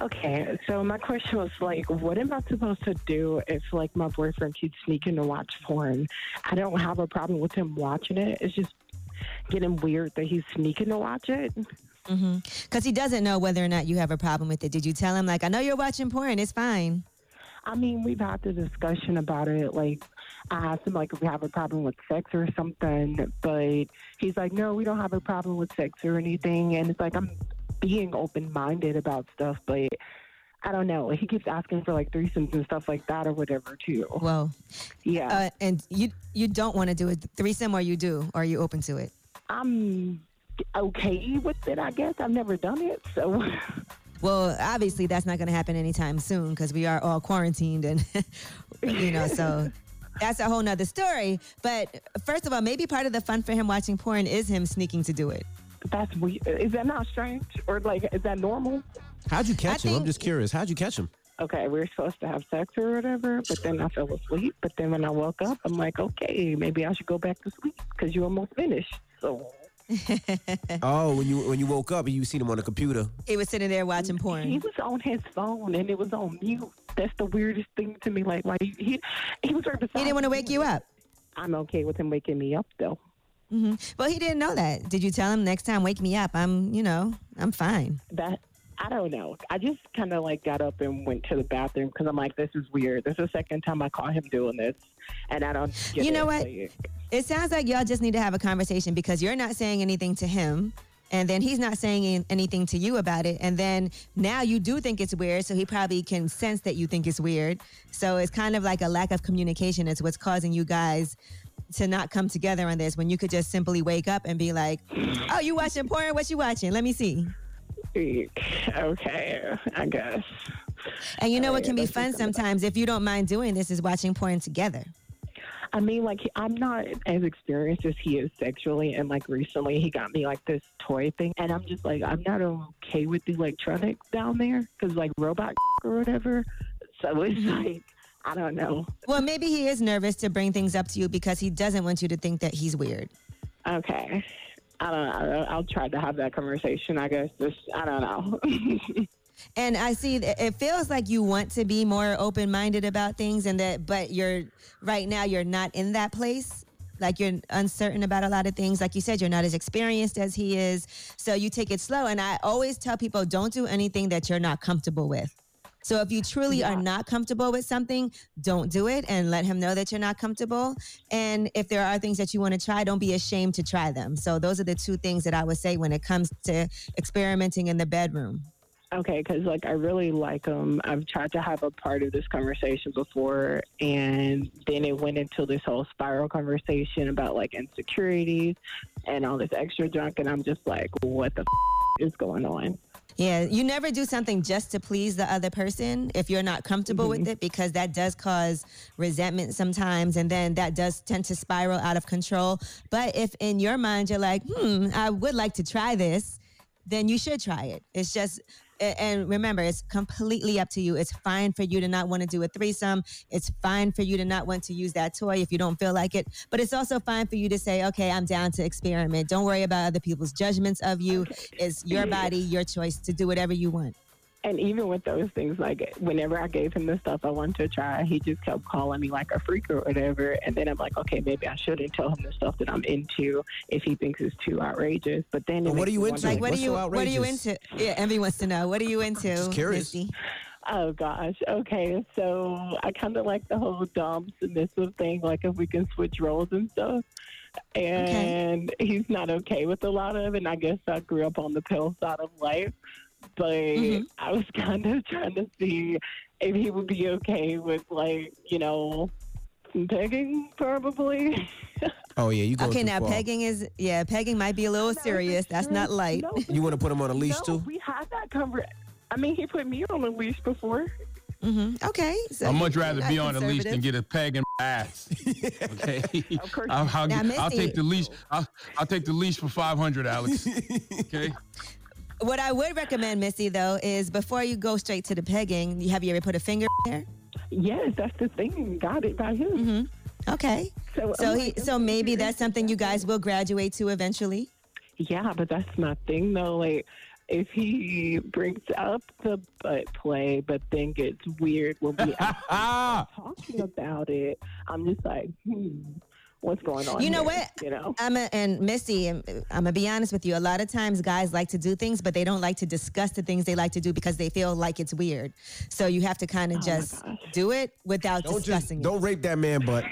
Okay, so my question was like, what am I supposed to do if like my boyfriend keeps sneaking to watch porn? I don't have a problem with him watching it. It's just getting weird that he's sneaking to watch it. Mm-hmm. Because he doesn't know whether or not you have a problem with it. Did you tell him, like, I know you're watching porn, it's fine? I mean, we've had the discussion about it. Like, I asked him like if we have a problem with sex or something, but he's like, no, we don't have a problem with sex or anything. And it's like I'm being open minded about stuff, but I don't know. He keeps asking for like threesomes and stuff like that or whatever too. Well, yeah. Uh, and you you don't want to do a threesome, or you do? Or are you open to it? I'm okay with it. I guess I've never done it, so. Well, obviously that's not going to happen anytime soon because we are all quarantined, and you know, so that's a whole nother story. But first of all, maybe part of the fun for him watching porn is him sneaking to do it. That's weird. Is that not strange or like is that normal? How'd you catch I him? I'm just curious. How'd you catch him? okay, we were supposed to have sex or whatever, but then I fell asleep. But then when I woke up, I'm like, okay, maybe I should go back to sleep because you almost finished. So Oh, when you when you woke up and you seen him on the computer. He was sitting there watching porn. he was on his phone and it was on mute. That's the weirdest thing to me. Like, why he he, he was right beside. He didn't want to wake you up. I'm okay with him waking me up though. hmm Well, he didn't know that. Did you tell him next time, wake me up? I'm, you know, I'm fine. That I don't know. I just kind of like got up and went to the bathroom because I'm like, this is weird. This is the second time I caught him doing this, and I don't. You know it. what? Like, It sounds like y'all just need to have a conversation because you're not saying anything to him. And then he's not saying anything to you about it. And then now you do think it's weird. So he probably can sense that you think it's weird. So it's kind of like a lack of communication. It's what's causing you guys to not come together on this when you could just simply wake up and be like, oh, you watching porn? What you watching? Let me see. Okay, I guess. And you know oh, what can be fun sometimes if you don't mind doing this is watching porn together. I mean, like I'm not as experienced as he is sexually, and like recently he got me like this toy thing, and I'm just like I'm not okay with the electronics down there because like robot or whatever. So it's mm-hmm. like I don't know. Well, maybe he is nervous to bring things up to you because he doesn't want you to think that he's weird. Okay. I don't know. I'll try to have that conversation. I guess. Just I don't know. And I see it feels like you want to be more open minded about things and that but you're right now you're not in that place. Like you're uncertain about a lot of things. Like you said, you're not as experienced as he is. So you take it slow. And I always tell people don't do anything that you're not comfortable with. So if you truly are not comfortable with something, don't do it and let him know that you're not comfortable. And if there are things that you want to try, don't be ashamed to try them. So those are the two things that I would say when it comes to experimenting in the bedroom. Okay, because like I really like him. I've tried to have a part of this conversation before, and then it went into this whole spiral conversation about like insecurities and all this extra junk, and I'm just like, what the f- is going on? Yeah, you never do something just to please the other person if you're not comfortable with it because that does cause resentment sometimes and then that does tend to spiral out of control. But if in your mind you're like, hmm, I would like to try this, then you should try it. It's just, and remember, it's completely up to you. It's fine for you to not want to do a threesome. It's fine for you to not want to use that toy if you don't feel like it. But it's also fine for you to say, okay, I'm down to experiment. Don't worry about other people's judgments of you. It's your body, your choice to do whatever you want. And even with those things, like whenever I gave him the stuff I wanted to try, he just kept calling me like a freak or whatever. And then I'm like, okay, maybe I shouldn't tell him the stuff that I'm into if he thinks it's too outrageous. But then, it But what are you into? Like, what What's are you? so What are you into? Yeah, Envy wants to know. What are you into? Just curious. Misty? Oh gosh. Okay. So I kind of like the whole dom submissive thing. Like if we can switch roles and stuff. And he's not okay with a lot of it. And I guess I grew up on the pill side of life. But I was kind of trying to see if he would be okay with like, you know, pegging probably. Oh yeah, you go Okay, now far. pegging is yeah, pegging might be a little serious. That's not light. No, You want to put him on a leash no, too? we had that conver I mean, he put me on a leash before. Mm-hmm. Okay. So I'd much rather be on a leash than get a peg in my ass. Okay, course. I'll, I'll, Now, get- I'll take the leash. I'll, I'll take the leash for five hundred, Alex. Okay. What I would recommend, Missy, though, is before you go straight to the pegging, you have you ever put a finger there? Yes, that's the thing. Got it by him. Okay. So, So I'm he, so maybe that's something you guys will graduate to eventually. Yeah, but that's my thing though. Like, if he brings up the butt play, but then gets weird when we actually talking about it, I'm just like, hmm, what's going on? You know here? what? You know. I'm and Missy, I'm, I'm gonna be honest with you. A lot of times, guys like to do things, but they don't like to discuss the things they like to do because they feel like it's weird. So you have to kind of oh just do it without Don't just discussing it. don't rape that man, but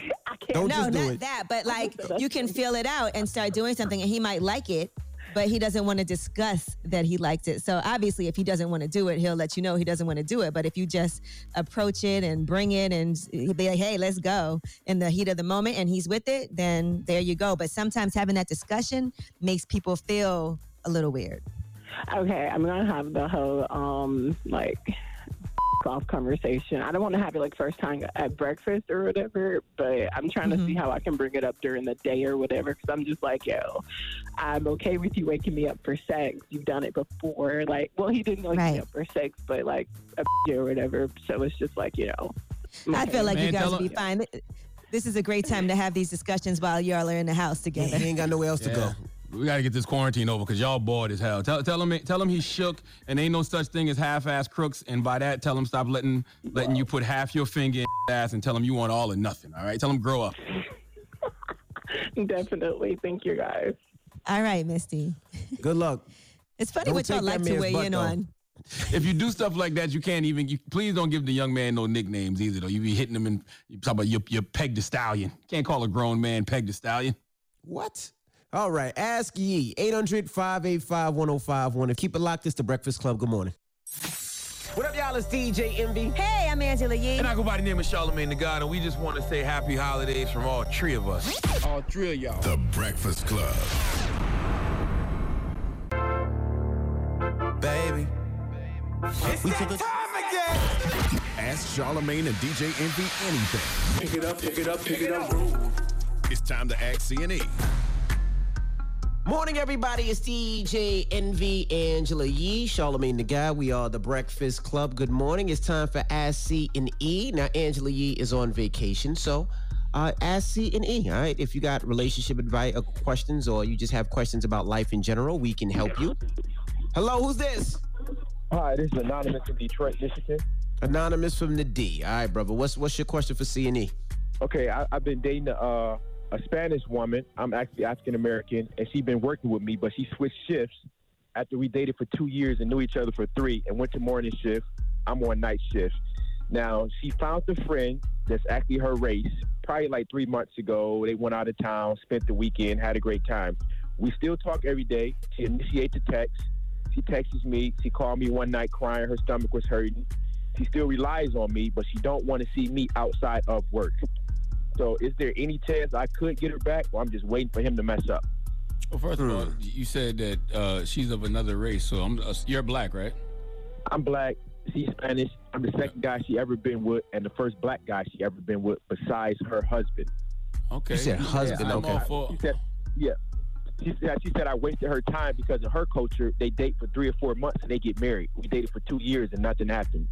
don't no, just do not it. that, but like you can feel it out and start doing something, and he might like it, but he doesn't want to discuss that he liked it. So obviously, if he doesn't want to do it, he'll let you know he doesn't want to do it. But if you just approach it and bring it, and he'll be like, "Hey, let's go," in the heat of the moment, and he's with it, then there you go. But sometimes having that discussion makes people feel a little weird. Okay, I'm gonna have the whole um like off conversation. I don't want to have it like first time at breakfast or whatever, but I'm trying to see mm-hmm. how I can bring it up during the day or whatever. Because I'm just like, yo, I'm okay with you waking me up for sex. You've done it before. Like, well, he didn't wake me up for sex, but like a or whatever. So it's just like, you know. I'm I feel like you guys tell will be him- fine. This is a great time to have these discussions while y'all are in the house together. He ain't got nowhere else to go. We got to get this quarantine over because y'all bored as hell. Tell, tell him tell him he's shook and ain't no such thing as half-ass crooks. And by that, tell him stop letting letting you put half your finger in ass and tell him you want all or nothing. All right, tell him grow up. Definitely. Thank you guys. All right, Misty. Good luck. It's funny Don't what y'all like to weigh butt, in though. on. if you do stuff like that, you can't even. You, please don't give the young man no nicknames either. Though you be hitting him and you talk about your your peg the stallion. Can't call a grown man peg the stallion. What? All right, ask Yee 800-585-1051. Keep it locked. It's the Breakfast Club. Good morning. What up, y'all? It's DJ Envy. Hey, I'm Angela Yee. And I go by the name of Charlamagne the God, and we just want to say happy holidays from all three of us. All three of y'all. The Breakfast Club. Baby. we took a time again. Ask Charlamagne and DJ Envy anything. Pick it up, pick it up, pick it up. It's time to ask C&E. Morning, everybody. It's DJ Envy Angela Yee, Charlamagne the Guy. We are the Breakfast Club. Good morning. It's time for Ask C and E. Now, Angela Yee is on vacation, so uh, Ask C and E. All right. If you got relationship advice uh, questions, or you just have questions about life in general, we can help you. Hello, who's this? Hi, this is Anonymous from Detroit, Michigan. Anonymous from the D. All right, brother. What's what's your question for C and E? Okay, I, I've been dating uh, a Spanish woman. I'm actually African American, and she's been working with me, but she switched shifts after we dated for two years and knew each other for three, and went to morning shift. I'm on night shift. Now she found a friend that's actually her race. Probably like three months ago, they went out of town, spent the weekend, had a great time. We still talk every day. She initiates a text. She texts me. She called me one night crying. Her stomach was hurting. She still relies on me, but she don't want to see me outside of work. So is there any chance I could get her back, or I'm just waiting for him to mess up? Well, first of all, you said that uh, she's of another race, so I'm, uh, you're black, right? I'm black. She's Spanish. I'm the second guy she ever been with, and the first black guy she ever been with, besides her husband. Okay. She said husband, I'm okay. for- She said, yeah. She said, she said I wasted her time because in her culture, they date for three or four months and they get married. We dated for two years and nothing happened.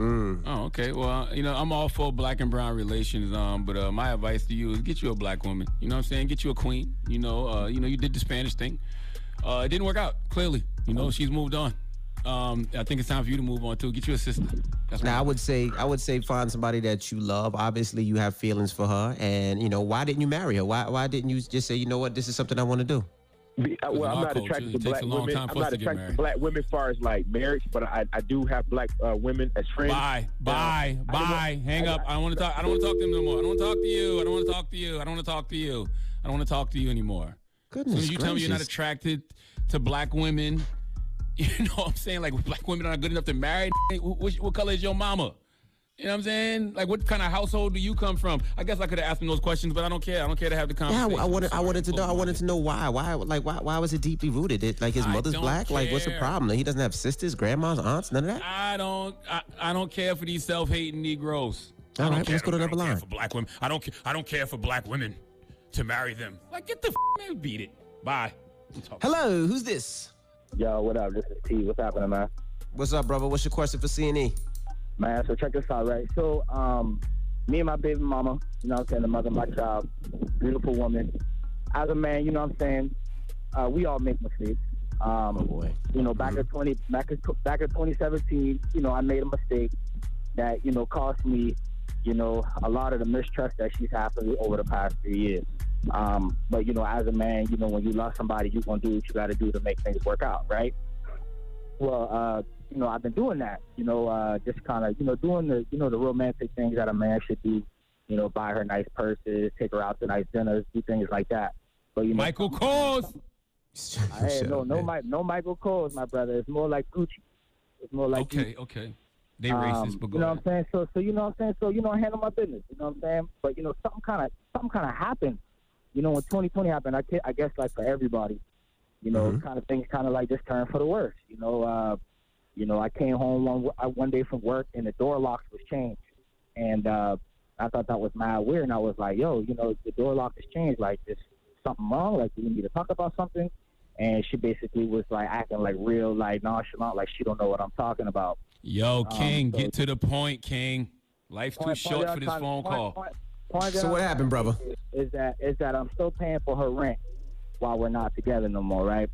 Oh, okay. Well, you know, I'm all for black and brown relations. Um, but uh, my advice to you is get you a black woman. You know what I'm saying? Get you a queen. You know, uh, you know, you did the Spanish thing. Uh, it didn't work out. Clearly, you know, she's moved on. Um, I think it's time for you to move on too. Get you a sister. That's Now I would say I would say find somebody that you love. Obviously, you have feelings for her, and you know why didn't you marry her? Why why didn't you just say you know what this is something I want to do? Be- uh, well, I'm not attracted to black women. I'm not attracted to black women as far as like marriage, but I, I do have black uh, women as friends. Bye, bye, I don't bye. know- Hang I- up. I don't want to talk. I don't want to talk to him no more. I don't want to talk to you. I don't want to talk to you. I don't want to talk to you. I don't want to talk to you anymore. Goodness As soon as you tell me you're not attracted to black women, you know what I'm saying? Like black women are not good enough to marry. What, what, what color is your mama? You know what I'm saying? Like what kind of household do you come from? I guess I could have asked him those questions, but I don't care. I don't care to have the Yeah, conversation. I, I wanted I wanted to know I wanted to know why why like why why was it deeply rooted? It, like his I mother's don't black. Like what's the care. problem? He doesn't have sisters, grandmas, aunts, none of that. I don't. I, I don't care for these self-hating Negroes. All I don't right, care. let's go to I don't number care line. For black women, I don't. ca- I don't care for black women to marry them. Like get the f- man, beat it. Bye. Hello, who's this? Yo, what up? This is T. What's happening, man? What's up, brother? What's your question for C and E? Man, so check this out, right? So, um, me and my baby mama, you know what I'm saying, the mother of my child, beautiful woman. As a man, you know what I'm saying, uh, we all make mistakes. Um, oh boy. You know, back in 20, back in, back in 2017, you know, I made a mistake that, you know, cost me, you know, a lot of the mistrust that she's had over the past three years. Um, but, you know, as a man, you know, when you love somebody, you're going to do what you got to do to make things work out, right? Well, uh, you know, I've been doing that. You know, uh, just kind of, you know, doing the, you know, the romantic things that a man should do. You know, buy her nice purses, take her out to nice dinners, do things like that. But you know, Michael Kors. Hey, no, no, Mi- no Michael Kors, my brother. It's more like Gucci. It's more like Okay, Gucci. okay. They Um, racist, but go you know ahead. what I'm saying? So, so you know what I'm saying? So, you know, I handle my business. You know what I'm saying? But you know, something kind of, something kind of happened. You know, when 2020 happened, I, ca- I guess like for everybody, you know, Mm-hmm. kind of things kind of like just turned for the worse. You know, uh, you know, I came home one one day from work and the door locks was changed, and uh, I thought that was mad weird. And I was like, yo, you know, the door lock has changed. Like, is something wrong? Like, do we need to talk about something? And she basically was like acting like real, like nonchalant, like she don't know what I'm talking about. Yo, Um, King, so- get to the point, King. Life's too short for this that phone trying- call. point- point that So I'm what happened, brother? make Is that is that I'm still paying for her rent while we're not together no more, right?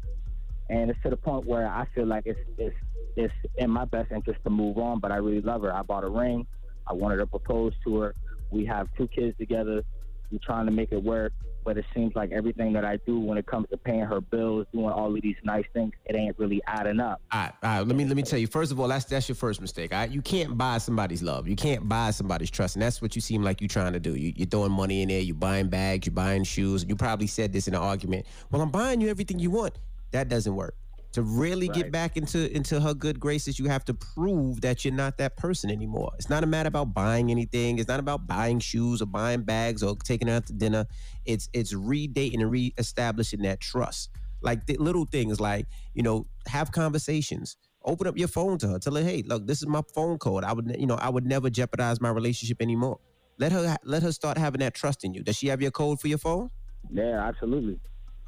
And it's to the point where I feel like it's it's it's in my best interest to move on, but I really love her. I bought a ring. I wanted to propose to her. We have two kids together. You're trying to make it work, but it seems like everything that I do when it comes to paying her bills, doing all of these nice things, it ain't really adding up. All right, all right. Let me let me tell you. First of all, that's that's your first mistake. All right, you can't buy somebody's love. You can't buy somebody's trust, and that's what you seem like you're trying to do. You, you're throwing money in there. You're buying bags. You're buying shoes. You probably said this in an argument. Well, I'm buying you everything you want. That doesn't work. To really get back into into her good graces, you have to prove that you're not that person anymore. It's not a matter about buying anything. It's not about buying shoes or buying bags or taking her out to dinner. It's it's redating and reestablishing that trust. Like the little things, like you know, have conversations. Open up your phone to her. Tell her, hey, look, this is my phone code. I would, you know, I would never jeopardize my relationship anymore. Let her let her start having that trust in you. Does she have your code for your phone? Yeah, absolutely.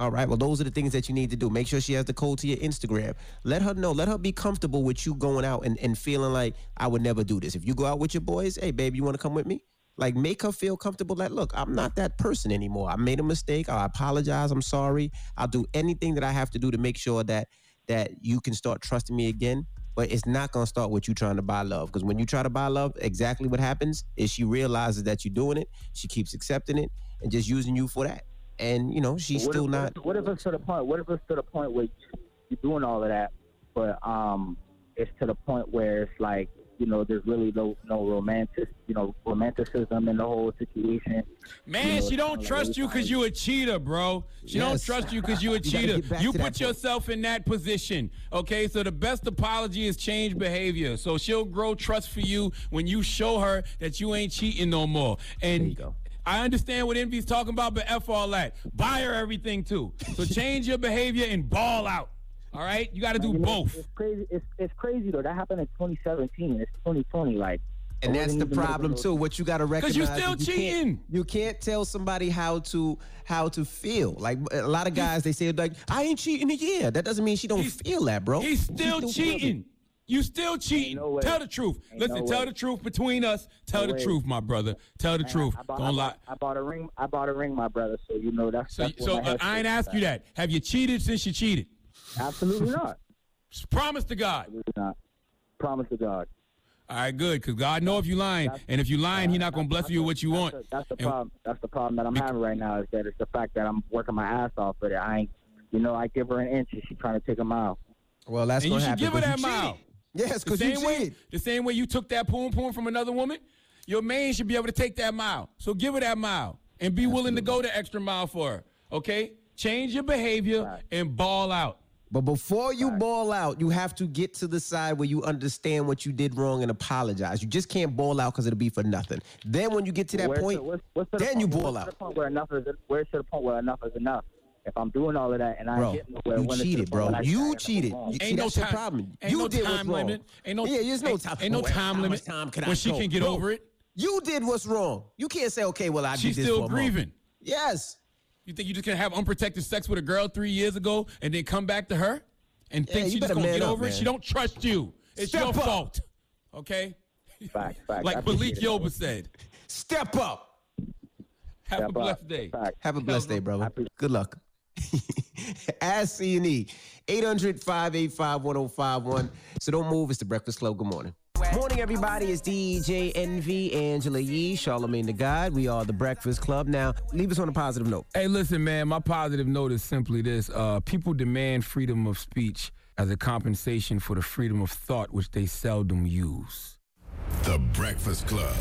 All right. Well, those are the things that you need to do. Make sure she has the code to your Instagram. Let her know. Let her be comfortable with you going out and, and feeling like I would never do this. If you go out with your boys, hey, babe, you want to come with me? Like, make her feel comfortable that, look, I'm not that person anymore. I made a mistake. I apologize. I'm sorry. I'll do anything that I have to do to make sure that that you can start trusting me again. But it's not gonna start with you trying to buy love. Because when you try to buy love, exactly what happens is she realizes that you're doing it. She keeps accepting it and just using you for that. And you know, she's what still if, not What if it's to the point? What if it's to the point where you're doing all of that, but um, it's to the point where it's like you know, there's really no no romantic, you know, romanticism in the whole situation. Man, You know, she don't trust like- you because you a cheater, bro. She don't trust you because you a cheater. get back You to that put point. yourself in that position. Okay, so the best apology is change behavior. So she'll grow trust for you when you show her that you ain't cheating no more. And I understand what Envy's talking about, but F all that. Buy her everything too. So change your behavior and ball out. All right? You got to do You know, both. It's crazy. It's, it's crazy though. That happened in 2017. It's 2020. Like, And that's the problem too. What you got to recognize. Because you're still you can't- cheating. You can't tell somebody how to how to feel. Like a lot of guys, they say like, "I ain't cheating a year." That doesn't mean she don't feel that, bro. He's still cheating. You still cheating. Tell the truth. Listen, no tell way. the truth between us. Tell No the way. truth, my brother. Tell the Man, truth. I bought, Don't I lie. bought, I bought a ring. I bought a ring, my brother. So you know that's. So, that's so my uh, I ain't headspace ask you that. Have you cheated since you cheated? Absolutely not. Promise to God. Absolutely not. Promise to God. All right, good. Because God know if you lying, and if you lying, He not gonna bless you with what you want. That's the And- problem. That's the problem that I'm having right now. Is that it's the fact that I'm working my ass off with it. I ain't. You know, I give her an inch, and she trying to take a mile. Well, that's and you gonna should happen give her that mile. cheated. Yes, The 'cause you same way, cheated. the same way you took that poom poom from another woman, your man should be able to take that mile. So give her that mile and be willing to go the extra mile for her. Okay? Change your behavior and ball out. But before you ball out, you have to get to the side where you understand what you did wrong and apologize. You just can't ball out because it'll be for nothing. Then when you get to that Where's point, the- what's- what's to the then point- you ball what's to out. the point where enough is where's to the point where enough is enough. If I'm doing all of that and I Bro, ain't getting nowhere, you when it's to the cheated, bro. when I- I You cheated. alone. You- see, that's your problem. Ain't you no did time what's limit. Ain't no- yeah, there's no ain't- time. ain't no Well, how time much limit time can when I she go? can get Bro, over it. You did what's wrong. You can't say, okay, well, I She's did this still for a month. grieving. Yes. You think you just gonna have unprotected sex with a girl three years ago and then come back to her and Yeah, think you she just gonna get up, over it? She don't trust you. It's Step your up. fault. Okay? Facts, facts. I Like Malik Yoba said. Step up. Have a Step up. blessed day. Facts. Have a blessed day, brother. Good luck. Ask C and E. 800-585-1051. So don't move. It's the Breakfast Club. Good morning. Morning, everybody. It's DJ Envy, Angela Yee, Charlamagne the God. We are the Breakfast Club. Now, leave us on a positive note. Hey, listen, man. My positive note is simply this: uh, people demand freedom of speech as a compensation for the freedom of thought, which they seldom use. The Breakfast Club.